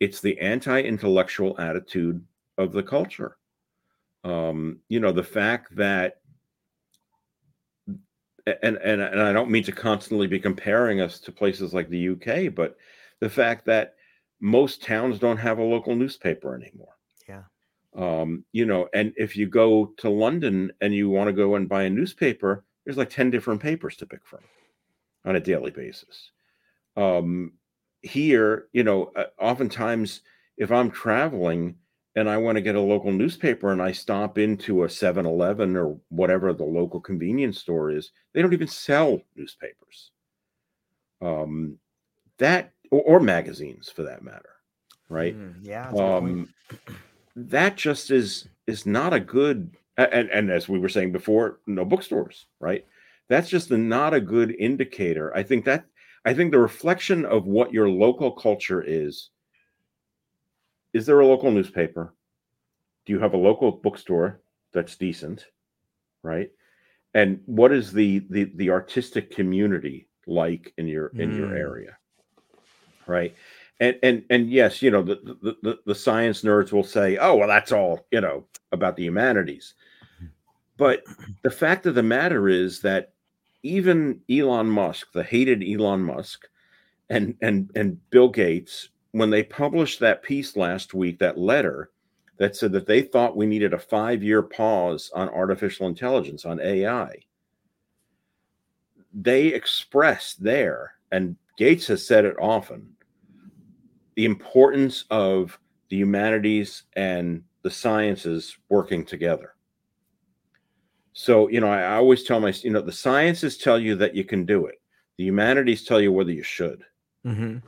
it's the anti-intellectual attitude of the culture. Um you know the fact that and and and I don't mean to constantly be comparing us to places like the UK but the fact that most towns don't have a local newspaper anymore. Yeah. um you know and if you go to London and you want to go and buy a newspaper there's like 10 different papers to pick from on a daily basis. Um, here, you know, uh, oftentimes if I'm traveling and I want to get a local newspaper and I stop into a 7 Eleven or whatever the local convenience store is, they don't even sell newspapers. Um, that or, or magazines for that matter, right? Mm, yeah. that's a good point. um that just is is not a good and and as we were saying before no bookstores right that's just a, not a good indicator. I think that i think the reflection of what your local culture is is there a local newspaper? Do you have a local bookstore that's decent right? And what is the the the artistic community like in your in your Mm. area right? And and and yes you know the, the the the science nerds will say oh well that's all you know about the humanities. But the fact of the matter is that even Elon Musk the hated Elon Musk and and and Bill Gates when they published that piece last week that letter that said that they thought we needed a 5 year pause on artificial intelligence on AI they expressed there and Gates has said it often the importance of the humanities and the sciences working together. So, you know, I, always tell my, you know, the sciences tell you that you can do it. The humanities tell you whether you should. Mhm.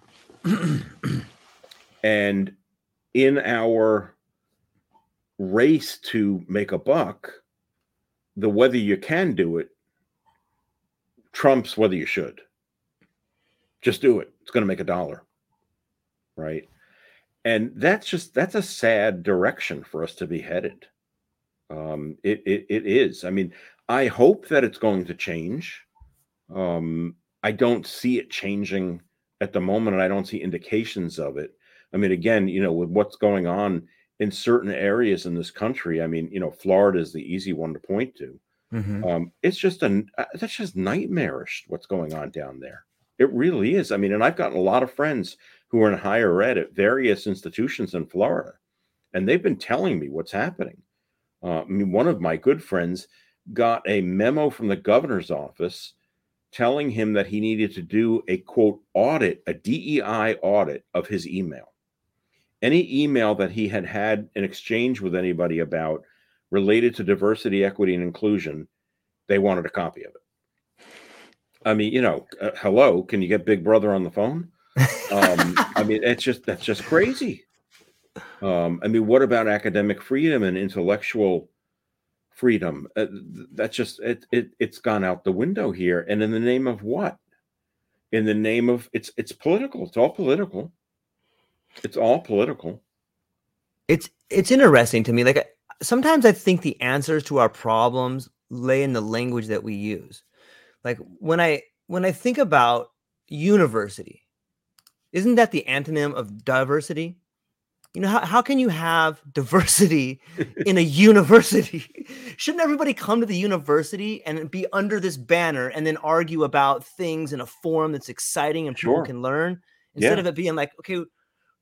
[clears throat] And in our race to make a buck, the whether you can do it trumps whether you should. Just do it. It's going to make a dollar. Right. And that's just that's a sad direction for us to be headed. Um, it, it it is. I mean, I hope that it's going to change. Um, I don't see it changing at the moment, and I don't see indications of it. I mean, again, you know, with what's going on in certain areas in this country, I mean, you know, Florida is the easy one to point to. Mhm. Um, it's just a uh, that's just nightmarish what's going on down there. It really is. I mean, and I've gotten a lot of friends who are in higher ed at various institutions in Florida, and they've been telling me what's happening. Uh, I mean, one of my good friends got a memo from the governor's office telling him that he needed to do a quote audit, a DEI audit of his email. Any email that he had had an exchange with anybody about related to diversity, equity, and inclusion, they wanted a copy of it. I mean, you know, uh, hello, can you get Big Brother on the phone? Um, I mean, it's just that's just crazy. Um, I mean, what about academic freedom and intellectual freedom? Uh, that's just it, it. It's gone out the window here, and in the name of what? In the name of it's it's political. It's all political. It's all political. it's it's interesting to me like sometimes i think the answers to our problems lay in the language that we use like when i when i think about university isn't that the antonym of diversity you know how, how can you have diversity in a university [laughs] shouldn't everybody come to the university and be under this banner and then argue about things in a forum that's exciting and people can learn instead Yeah. of it being like okay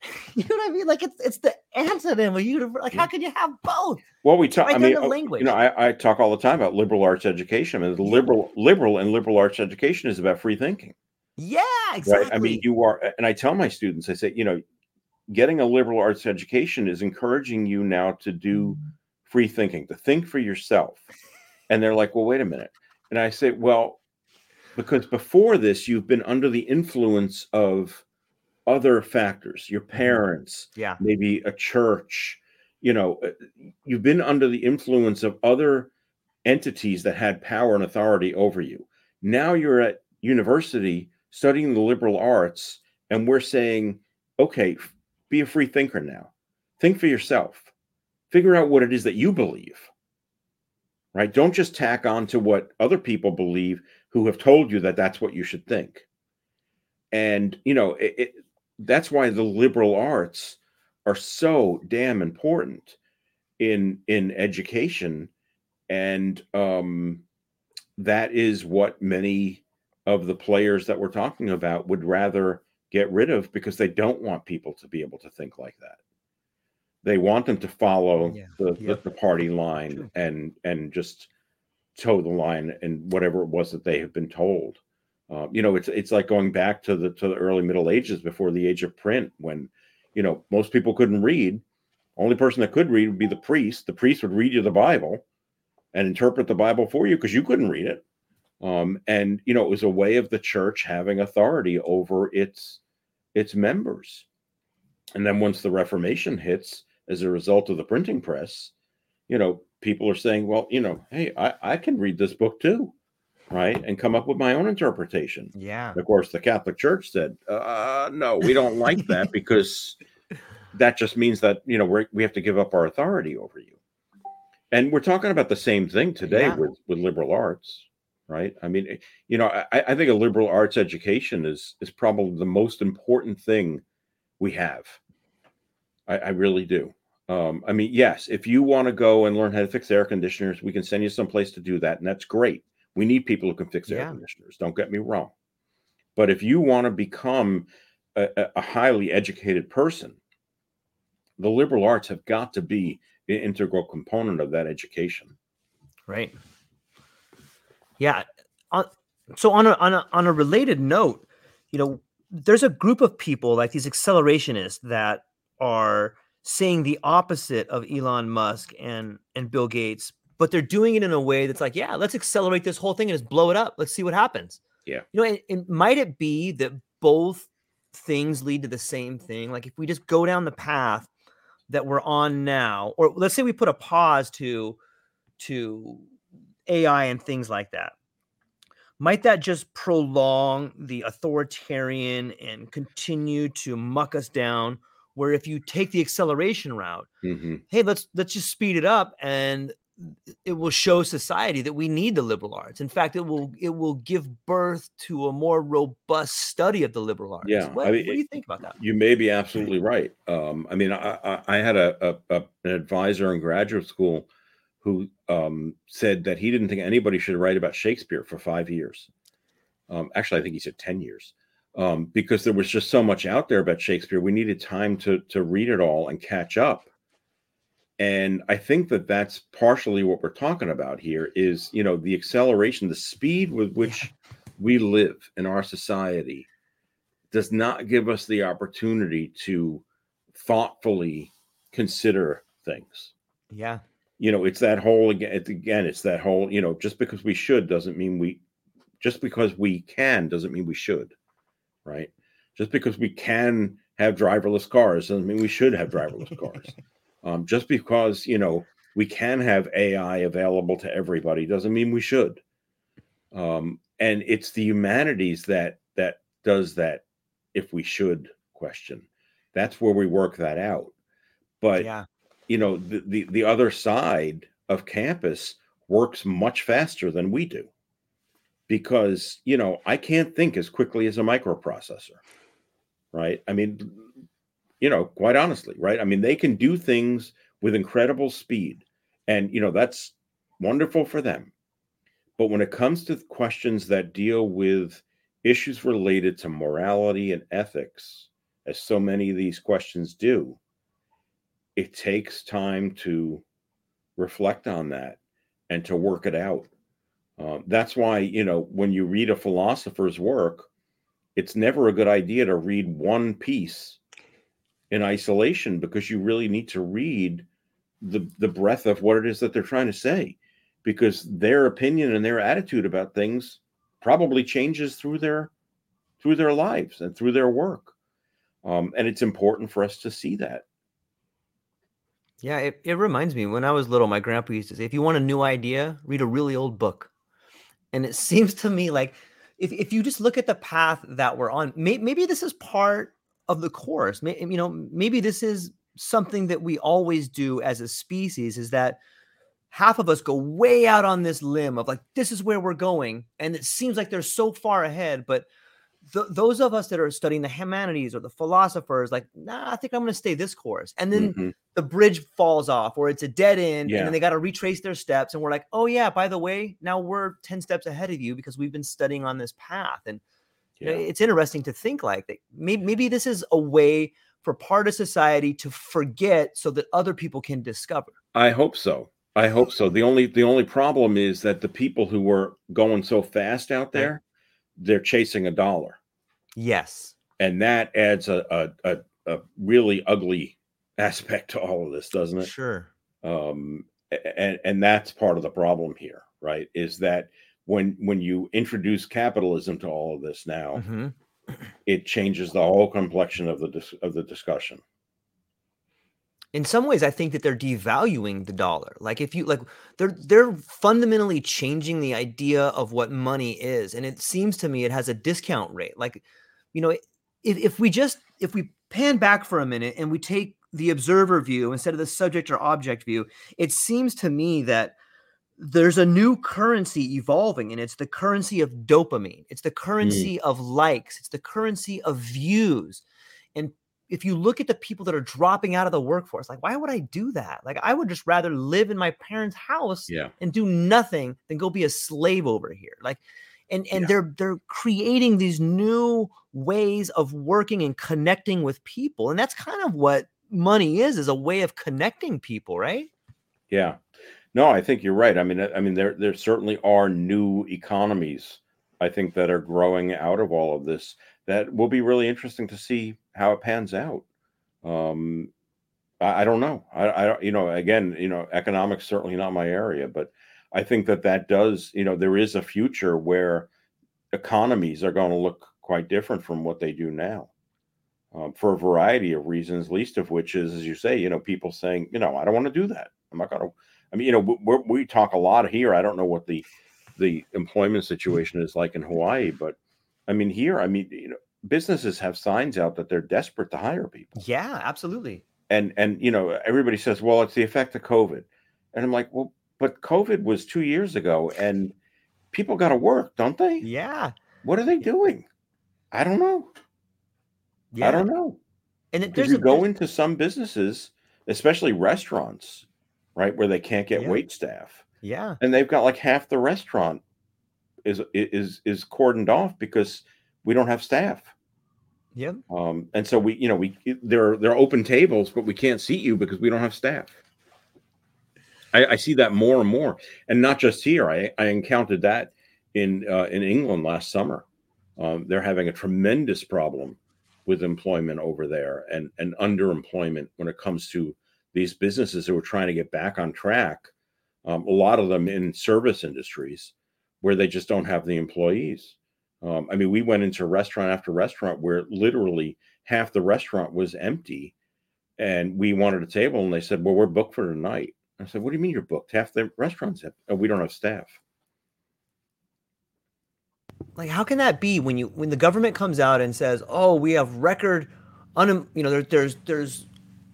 [laughs] you know what I mean? Like it's it's the antonym of universe. Like how can you have both? Well, we talk. Right I mean, to uh, language. you know, I, I talk all the time about liberal arts education. I mean, the liberal, liberal, and liberal arts education is about free thinking. Yeah, exactly. right? I mean, you are, and I tell my students, I say, you know, getting a liberal arts education is encouraging you now to do free thinking, to think for yourself. And they're like, well, wait a minute. And I say, well, because before this, you've been under the influence of other factors, your parents, Yeah. maybe a church. You know, uh, you've been under the influence of other entities that had power and authority over you. Now you're at university studying the liberal arts, and we're saying, okay, be a free thinker now. Think for yourself. Figure out what it is that you believe. Right? Don't just tack on to what other people believe who have told you that that's what you should think. And, you know, it, it, that's why the liberal arts are so damn important in in education and um that is what many of the players that we're talking about would rather get rid of because they don't want people to be able to think like that. They want them to follow Yeah, the, yeah. the, the party line True. and and just toe the line and whatever it was that they have been told. Uh, you know it's it's like going back to the to the early middle ages before the age of print when you know most people couldn't read. Only person that could read would be the priest. The priest would read you the bible and interpret the bible for you because you couldn't read it um, and you know it was a way of the church having authority over its its members and then once the reformation hits as a result of the printing press you know people are saying well you know hey i, I can read this book too right and come up with my own interpretation Yeah. of course, the Catholic Church said, uh, "No, we don't like that [laughs] because that just means that you know we we have to give up our authority over you." And we're talking about the same thing today Yeah. with with liberal arts, right? I mean, eh, you know, I, I think a liberal arts education is is probably the most important thing we have. I, I really do. Um, I mean, yes, if you want to go and learn how to fix air conditioners, we can send you someplace to do that, and that's great. We need people who can fix air conditioners. Don't get me wrong. But if you want to become a, a- a highly educated person, the liberal arts have got to be an integral component of that education. Right. Yeah. On, so on a, on a on a related note, you know, there's a group of people like these accelerationists that are saying the opposite of Elon Musk and and Bill Gates, but they're doing it in a way that's like, yeah, let's accelerate this whole thing and just blow it up. Let's see what happens. Yeah. You know, and, and might it be that both things lead to the same thing? Like if we just go down the path that we're on now, or let's say we put a pause to to AI and things like that. Might that just prolong the authoritarian and continue to muck us down? Where if you take the acceleration route, Mhm. hey, let's let's just speed it up, and it will show society that we need the liberal arts. In fact, it will it will give birth to a more robust study of the liberal arts. Yeah, what, I mean, what do you think about that? You may be absolutely right. Um, I mean, I, I, I had a, a, a an advisor in graduate school who um, said that he didn't think anybody should write about Shakespeare for five years. Um, actually, I think he said ten years, um, because there was just so much out there about Shakespeare. We needed time to to read it all and catch up. And I think that that's partially what we're talking about here. Is you know the acceleration, the speed with which we live in our society does not give us the opportunity to thoughtfully consider things. Yeah, You know, it's that whole again, it's, again, it's that whole, you know, just because we should doesn't mean we, just because we can doesn't mean we should, right? Just because we can have driverless cars doesn't mean we should have driverless cars. [laughs] Um, just because, you know, we can have AI available to everybody doesn't mean we should. Um, and it's the humanities that that does that if we should question. That's where we work that out. But yeah, you know, the, the the other side of campus works much faster than we do. Because, you know, I can't think as quickly as a microprocessor. Right? I mean, you know, quite honestly, right? I mean, they can do things with incredible speed. And, you know, that's wonderful for them. But when it comes to questions that deal with issues related to morality and ethics, as so many of these questions do, it takes time to reflect on that and to work it out. Uh, that's why, you know, when you read a philosopher's work, it's never a good idea to read one piece in isolation because you really need to read the the breadth of what it is that they're trying to say because their opinion and their attitude about things probably changes through their through their lives and through their work. Um, and it's important for us to see that. Yeah, it, it reminds me when I was little, my grandpa used to say, if you want a new idea, read a really old book. And it [laughs] seems to me like if, if you just look at the path that we're on, may, maybe this is part of the course. May, you know, maybe this is something that we always do as a species is that half of us go way out on this limb of like this is where we're going and it seems like they're so far ahead but th- those of us that are studying the humanities or the philosophers like nah i think i'm going to stay this course and then mm-hmm. the bridge falls off or it's a dead end yeah. and then they got to retrace their steps and we're like oh yeah by the way now we're 10 steps ahead of you because we've been studying on this path and yeah. it's interesting to think like that maybe, maybe this is a way for part of society to forget so that other people can discover i hope so I hope so. The only the only problem is that the people who were going so fast out there, they're chasing a dollar. Yes. And that adds a a, a, a really ugly aspect to all of this, doesn't it? Sure. Um and and that's part of the problem here, right? Is that when when you introduce capitalism to all of this now, mm-hmm. it changes the whole complexion of the of the discussion in some ways i think that they're devaluing the dollar like if you like they're they're fundamentally changing the idea of what money is and it seems to me it has a discount rate like you know if, if we just if we pan back for a minute and we take the observer view instead of the subject or object view it seems to me that there's a new currency evolving and it's the currency of dopamine it's the currency mm. of likes it's the currency of views and if you look at the people that are dropping out of the workforce, like why would I do that? Like I would just rather live in my parents' house yeah. and do nothing than go be a slave over here. Like and and yeah. they're they're creating these new ways of working and connecting with people. And that's kind of what money is is a way of connecting people, right? Yeah. No, I think you're right. I mean I mean there there certainly are new economies I think that are growing out of all of this that will be really interesting to see how it pans out. Um, I, I don't know. I, I, you know, again, you know, economics certainly not my area, but I think that that does, you know, there is a future where economies are going to look quite different from what they do now. Um, for a variety of reasons, least of which is, as you say, you know, people saying, you know, I don't want to do that. I'm not going to. I mean, you know, we, we talk a lot here. I don't know what the the employment situation is like in Hawaii, but I mean, here, I mean, you know, businesses have signs out that they're desperate to hire people. Yeah, absolutely. And and you know, everybody says, well, it's the effect of COVID, and I'm like, well, but COVID was two years ago, and people got to work, don't they? Yeah. What are they doing? I don't know. Yeah. I don't know. And it, there's you a, go into some businesses, especially restaurants, right, where they can't get yeah. wait staff. Yeah. And they've got like half the restaurant is is is cordoned off because we don't have staff. Yeah. Um, and so we, you know, we there are there are open tables, but we can't seat you because we don't have staff. I, I see that more and more, and not just here. I, I encountered that in uh, in England last summer. Um, they're having a tremendous problem with employment over there and and underemployment when it comes to these businesses who are trying to get back on track. Um, a lot of them in service industries where they just don't have the employees. Um, I mean, we went into restaurant after restaurant where literally half the restaurant was empty, and we wanted a table, and they said, "Well, we're booked for tonight." I said, "What do you mean you're booked? Half the restaurants have, oh, we don't have staff." Like, how can that be when you when the government comes out and says, "Oh, we have record, un, you know, there, there's there's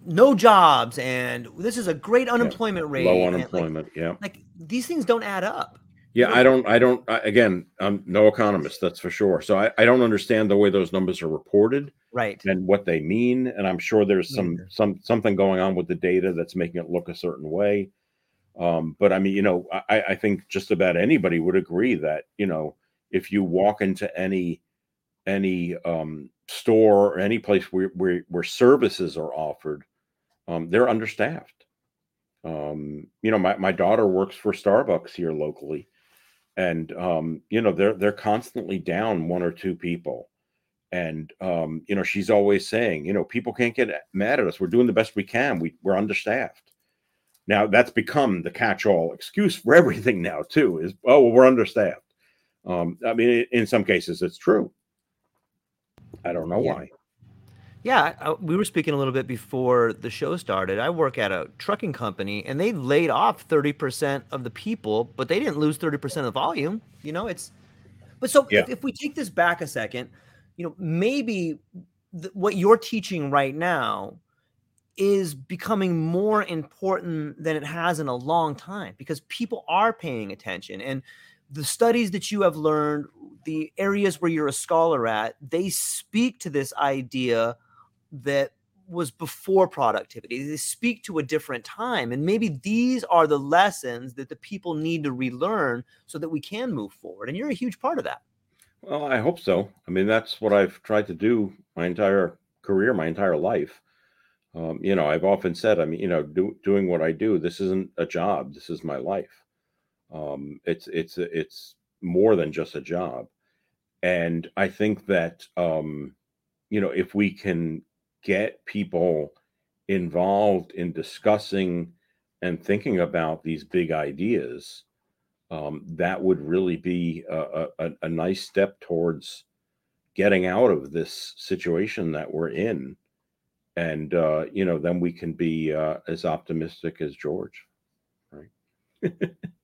no jobs, and this is a great unemployment yeah. rate, low unemployment, like, yeah, like these things don't add up." Yeah, I don't, I don't, I, again, I'm no economist, that's for sure. So I, I don't understand the way those numbers are reported. Right. And what they mean. And I'm sure there's some, some, something going on with the data that's making it look a certain way. Um, but I mean, you know, I, I think just about anybody would agree that, you know, if you walk into any, any um, store or any place where, where, where services are offered, um, they're understaffed. Um, you know, my, my daughter works for Starbucks here locally and um, you know they're they're constantly down one or two people and um, you know she's always saying you know people can't get mad at us we're doing the best we can we, we're understaffed now that's become the catch-all excuse for [laughs] everything now too is oh well, we're understaffed Um, I mean, in some cases, it's true. I don't know Yeah. why. Yeah, I, we were speaking a little bit before the show started. I work at a trucking company, and they laid off thirty percent of the people, but they didn't lose thirty percent of the volume. You know, it's. But so Yeah. if, if we take this back a second, you know, maybe th- what you're teaching right now is becoming more important than it has in a long time because people are paying attention and the studies that you have learned the areas where you're a scholar at they speak to this idea that was before productivity they speak to a different time and maybe these are the lessons that the people need to relearn so that we can move forward and you're a huge part of that Well, I hope so. I mean, that's what I've tried to do my entire career, my entire life. Um, you know, I've often said, I mean, you know, do, doing what I do, this isn't a job. This is my life. Um, it's it's it's more than just a job, and I think that um, you know, if we can get people involved in discussing and thinking about these big ideas, um, that would really be a, a, a nice step towards getting out of this situation that we're in. And, uh, you know, then we can be uh, as optimistic as George. [laughs]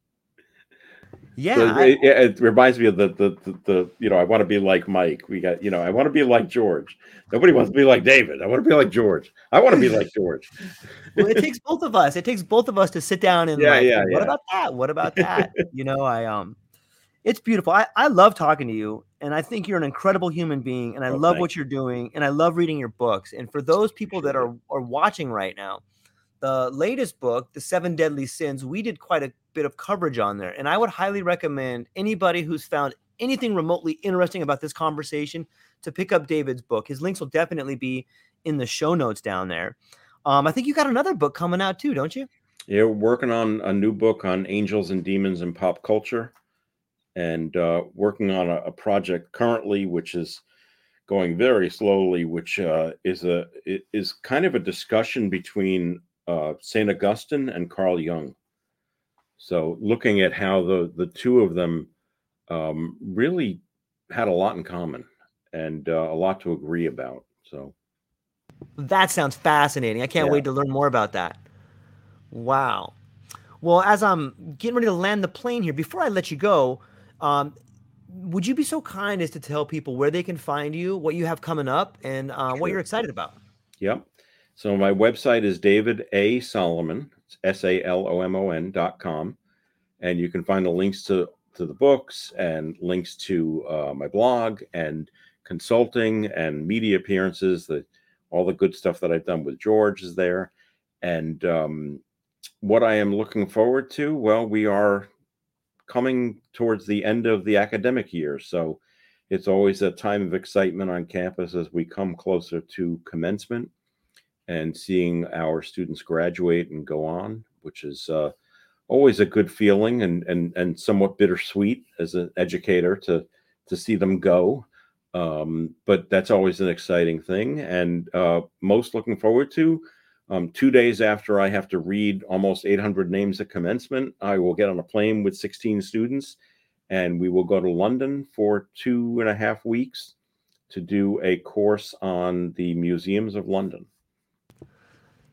yeah So I- it, it- it reminds me of the, the, the, the, you know, I want to be like Mike. We got, you know, I want to be like George. Nobody wants to be like David. I want to be like George. I want to be like George. [laughs] well, it takes both of us. It takes both of us to sit down and Yeah, like, yeah, what yeah. about that? What about [laughs] that? you know, I um it's beautiful. I, I love talking to you and I think you're an incredible human being and I Oh, love what you're doing and I love reading your books. And for those people that are are watching right now, the latest book, The Seven Deadly Sins, we did quite a bit of coverage on there. And I would highly recommend anybody who's found anything remotely interesting about this conversation to pick up David's book. His links will definitely be in the show notes down there. Um, I think you got another book coming out too, don't you? Yeah, working on a new book on angels and demons in pop culture, and uh, working on a, a project currently, which is going very slowly, which uh, is a is kind of a discussion between uh, Saint Augustine and Carl Jung. So, looking at how the the two of them um, really had a lot in common and uh, a lot to agree about. So, That sounds fascinating. I can't Yeah. wait to learn more about that. Wow. Well, as I'm getting ready to land the plane here, before I let you go, um, would you be so kind as to tell people where they can find you, what you have coming up, and uh, what you're excited about? Yep. So my website is David A. Salomon, S A L O M O N dot com. And you can find the links to, to the books and links to uh, my blog and consulting and media appearances. The, all the good stuff that I've done with George is there. And um, what I am looking forward to, well, we are coming towards the end of the academic year. So it's always a time of excitement on campus as we come closer to commencement and seeing our students graduate and go on, which is uh, always a good feeling and and and somewhat bittersweet as an educator to to see them go. Um, but that's always an exciting thing, and uh, most looking forward to. Um, two days after I have to read almost 800 names at commencement, I will get on a plane with 16 students, and we will go to London for two and a half weeks to do a course on the museums of London.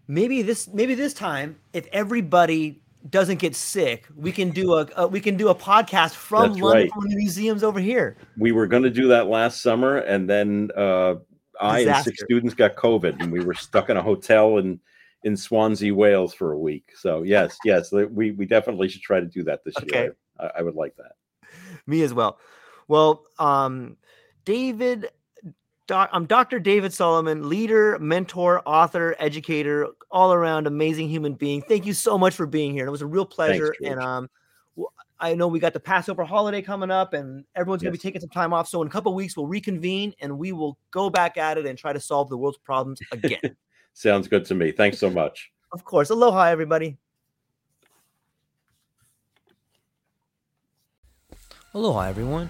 Maybe this, maybe this time, if everybody doesn't get sick, we can do a, a we can do a podcast from That's London right. from the museums over here. we were going to do that last summer and then uh, i and six students got covid and we were stuck in a hotel in in swansea wales for a week so yes yes we, we definitely should try to do that this Okay. year I, I would like that Me as well. Well, um, David, doc, I'm Dr. David Salomon, leader, mentor, author, educator, all around amazing human being. Thank you so much for being here. It was a real pleasure. and George. um, w- I know we got the Passover holiday coming up, and everyone's going to Yes. be taking some time off. So in a couple weeks, we'll reconvene and we will go back at it and try to solve the world's problems again. [laughs] sounds good to me thanks so much of course. Aloha, everybody. Aloha, everyone.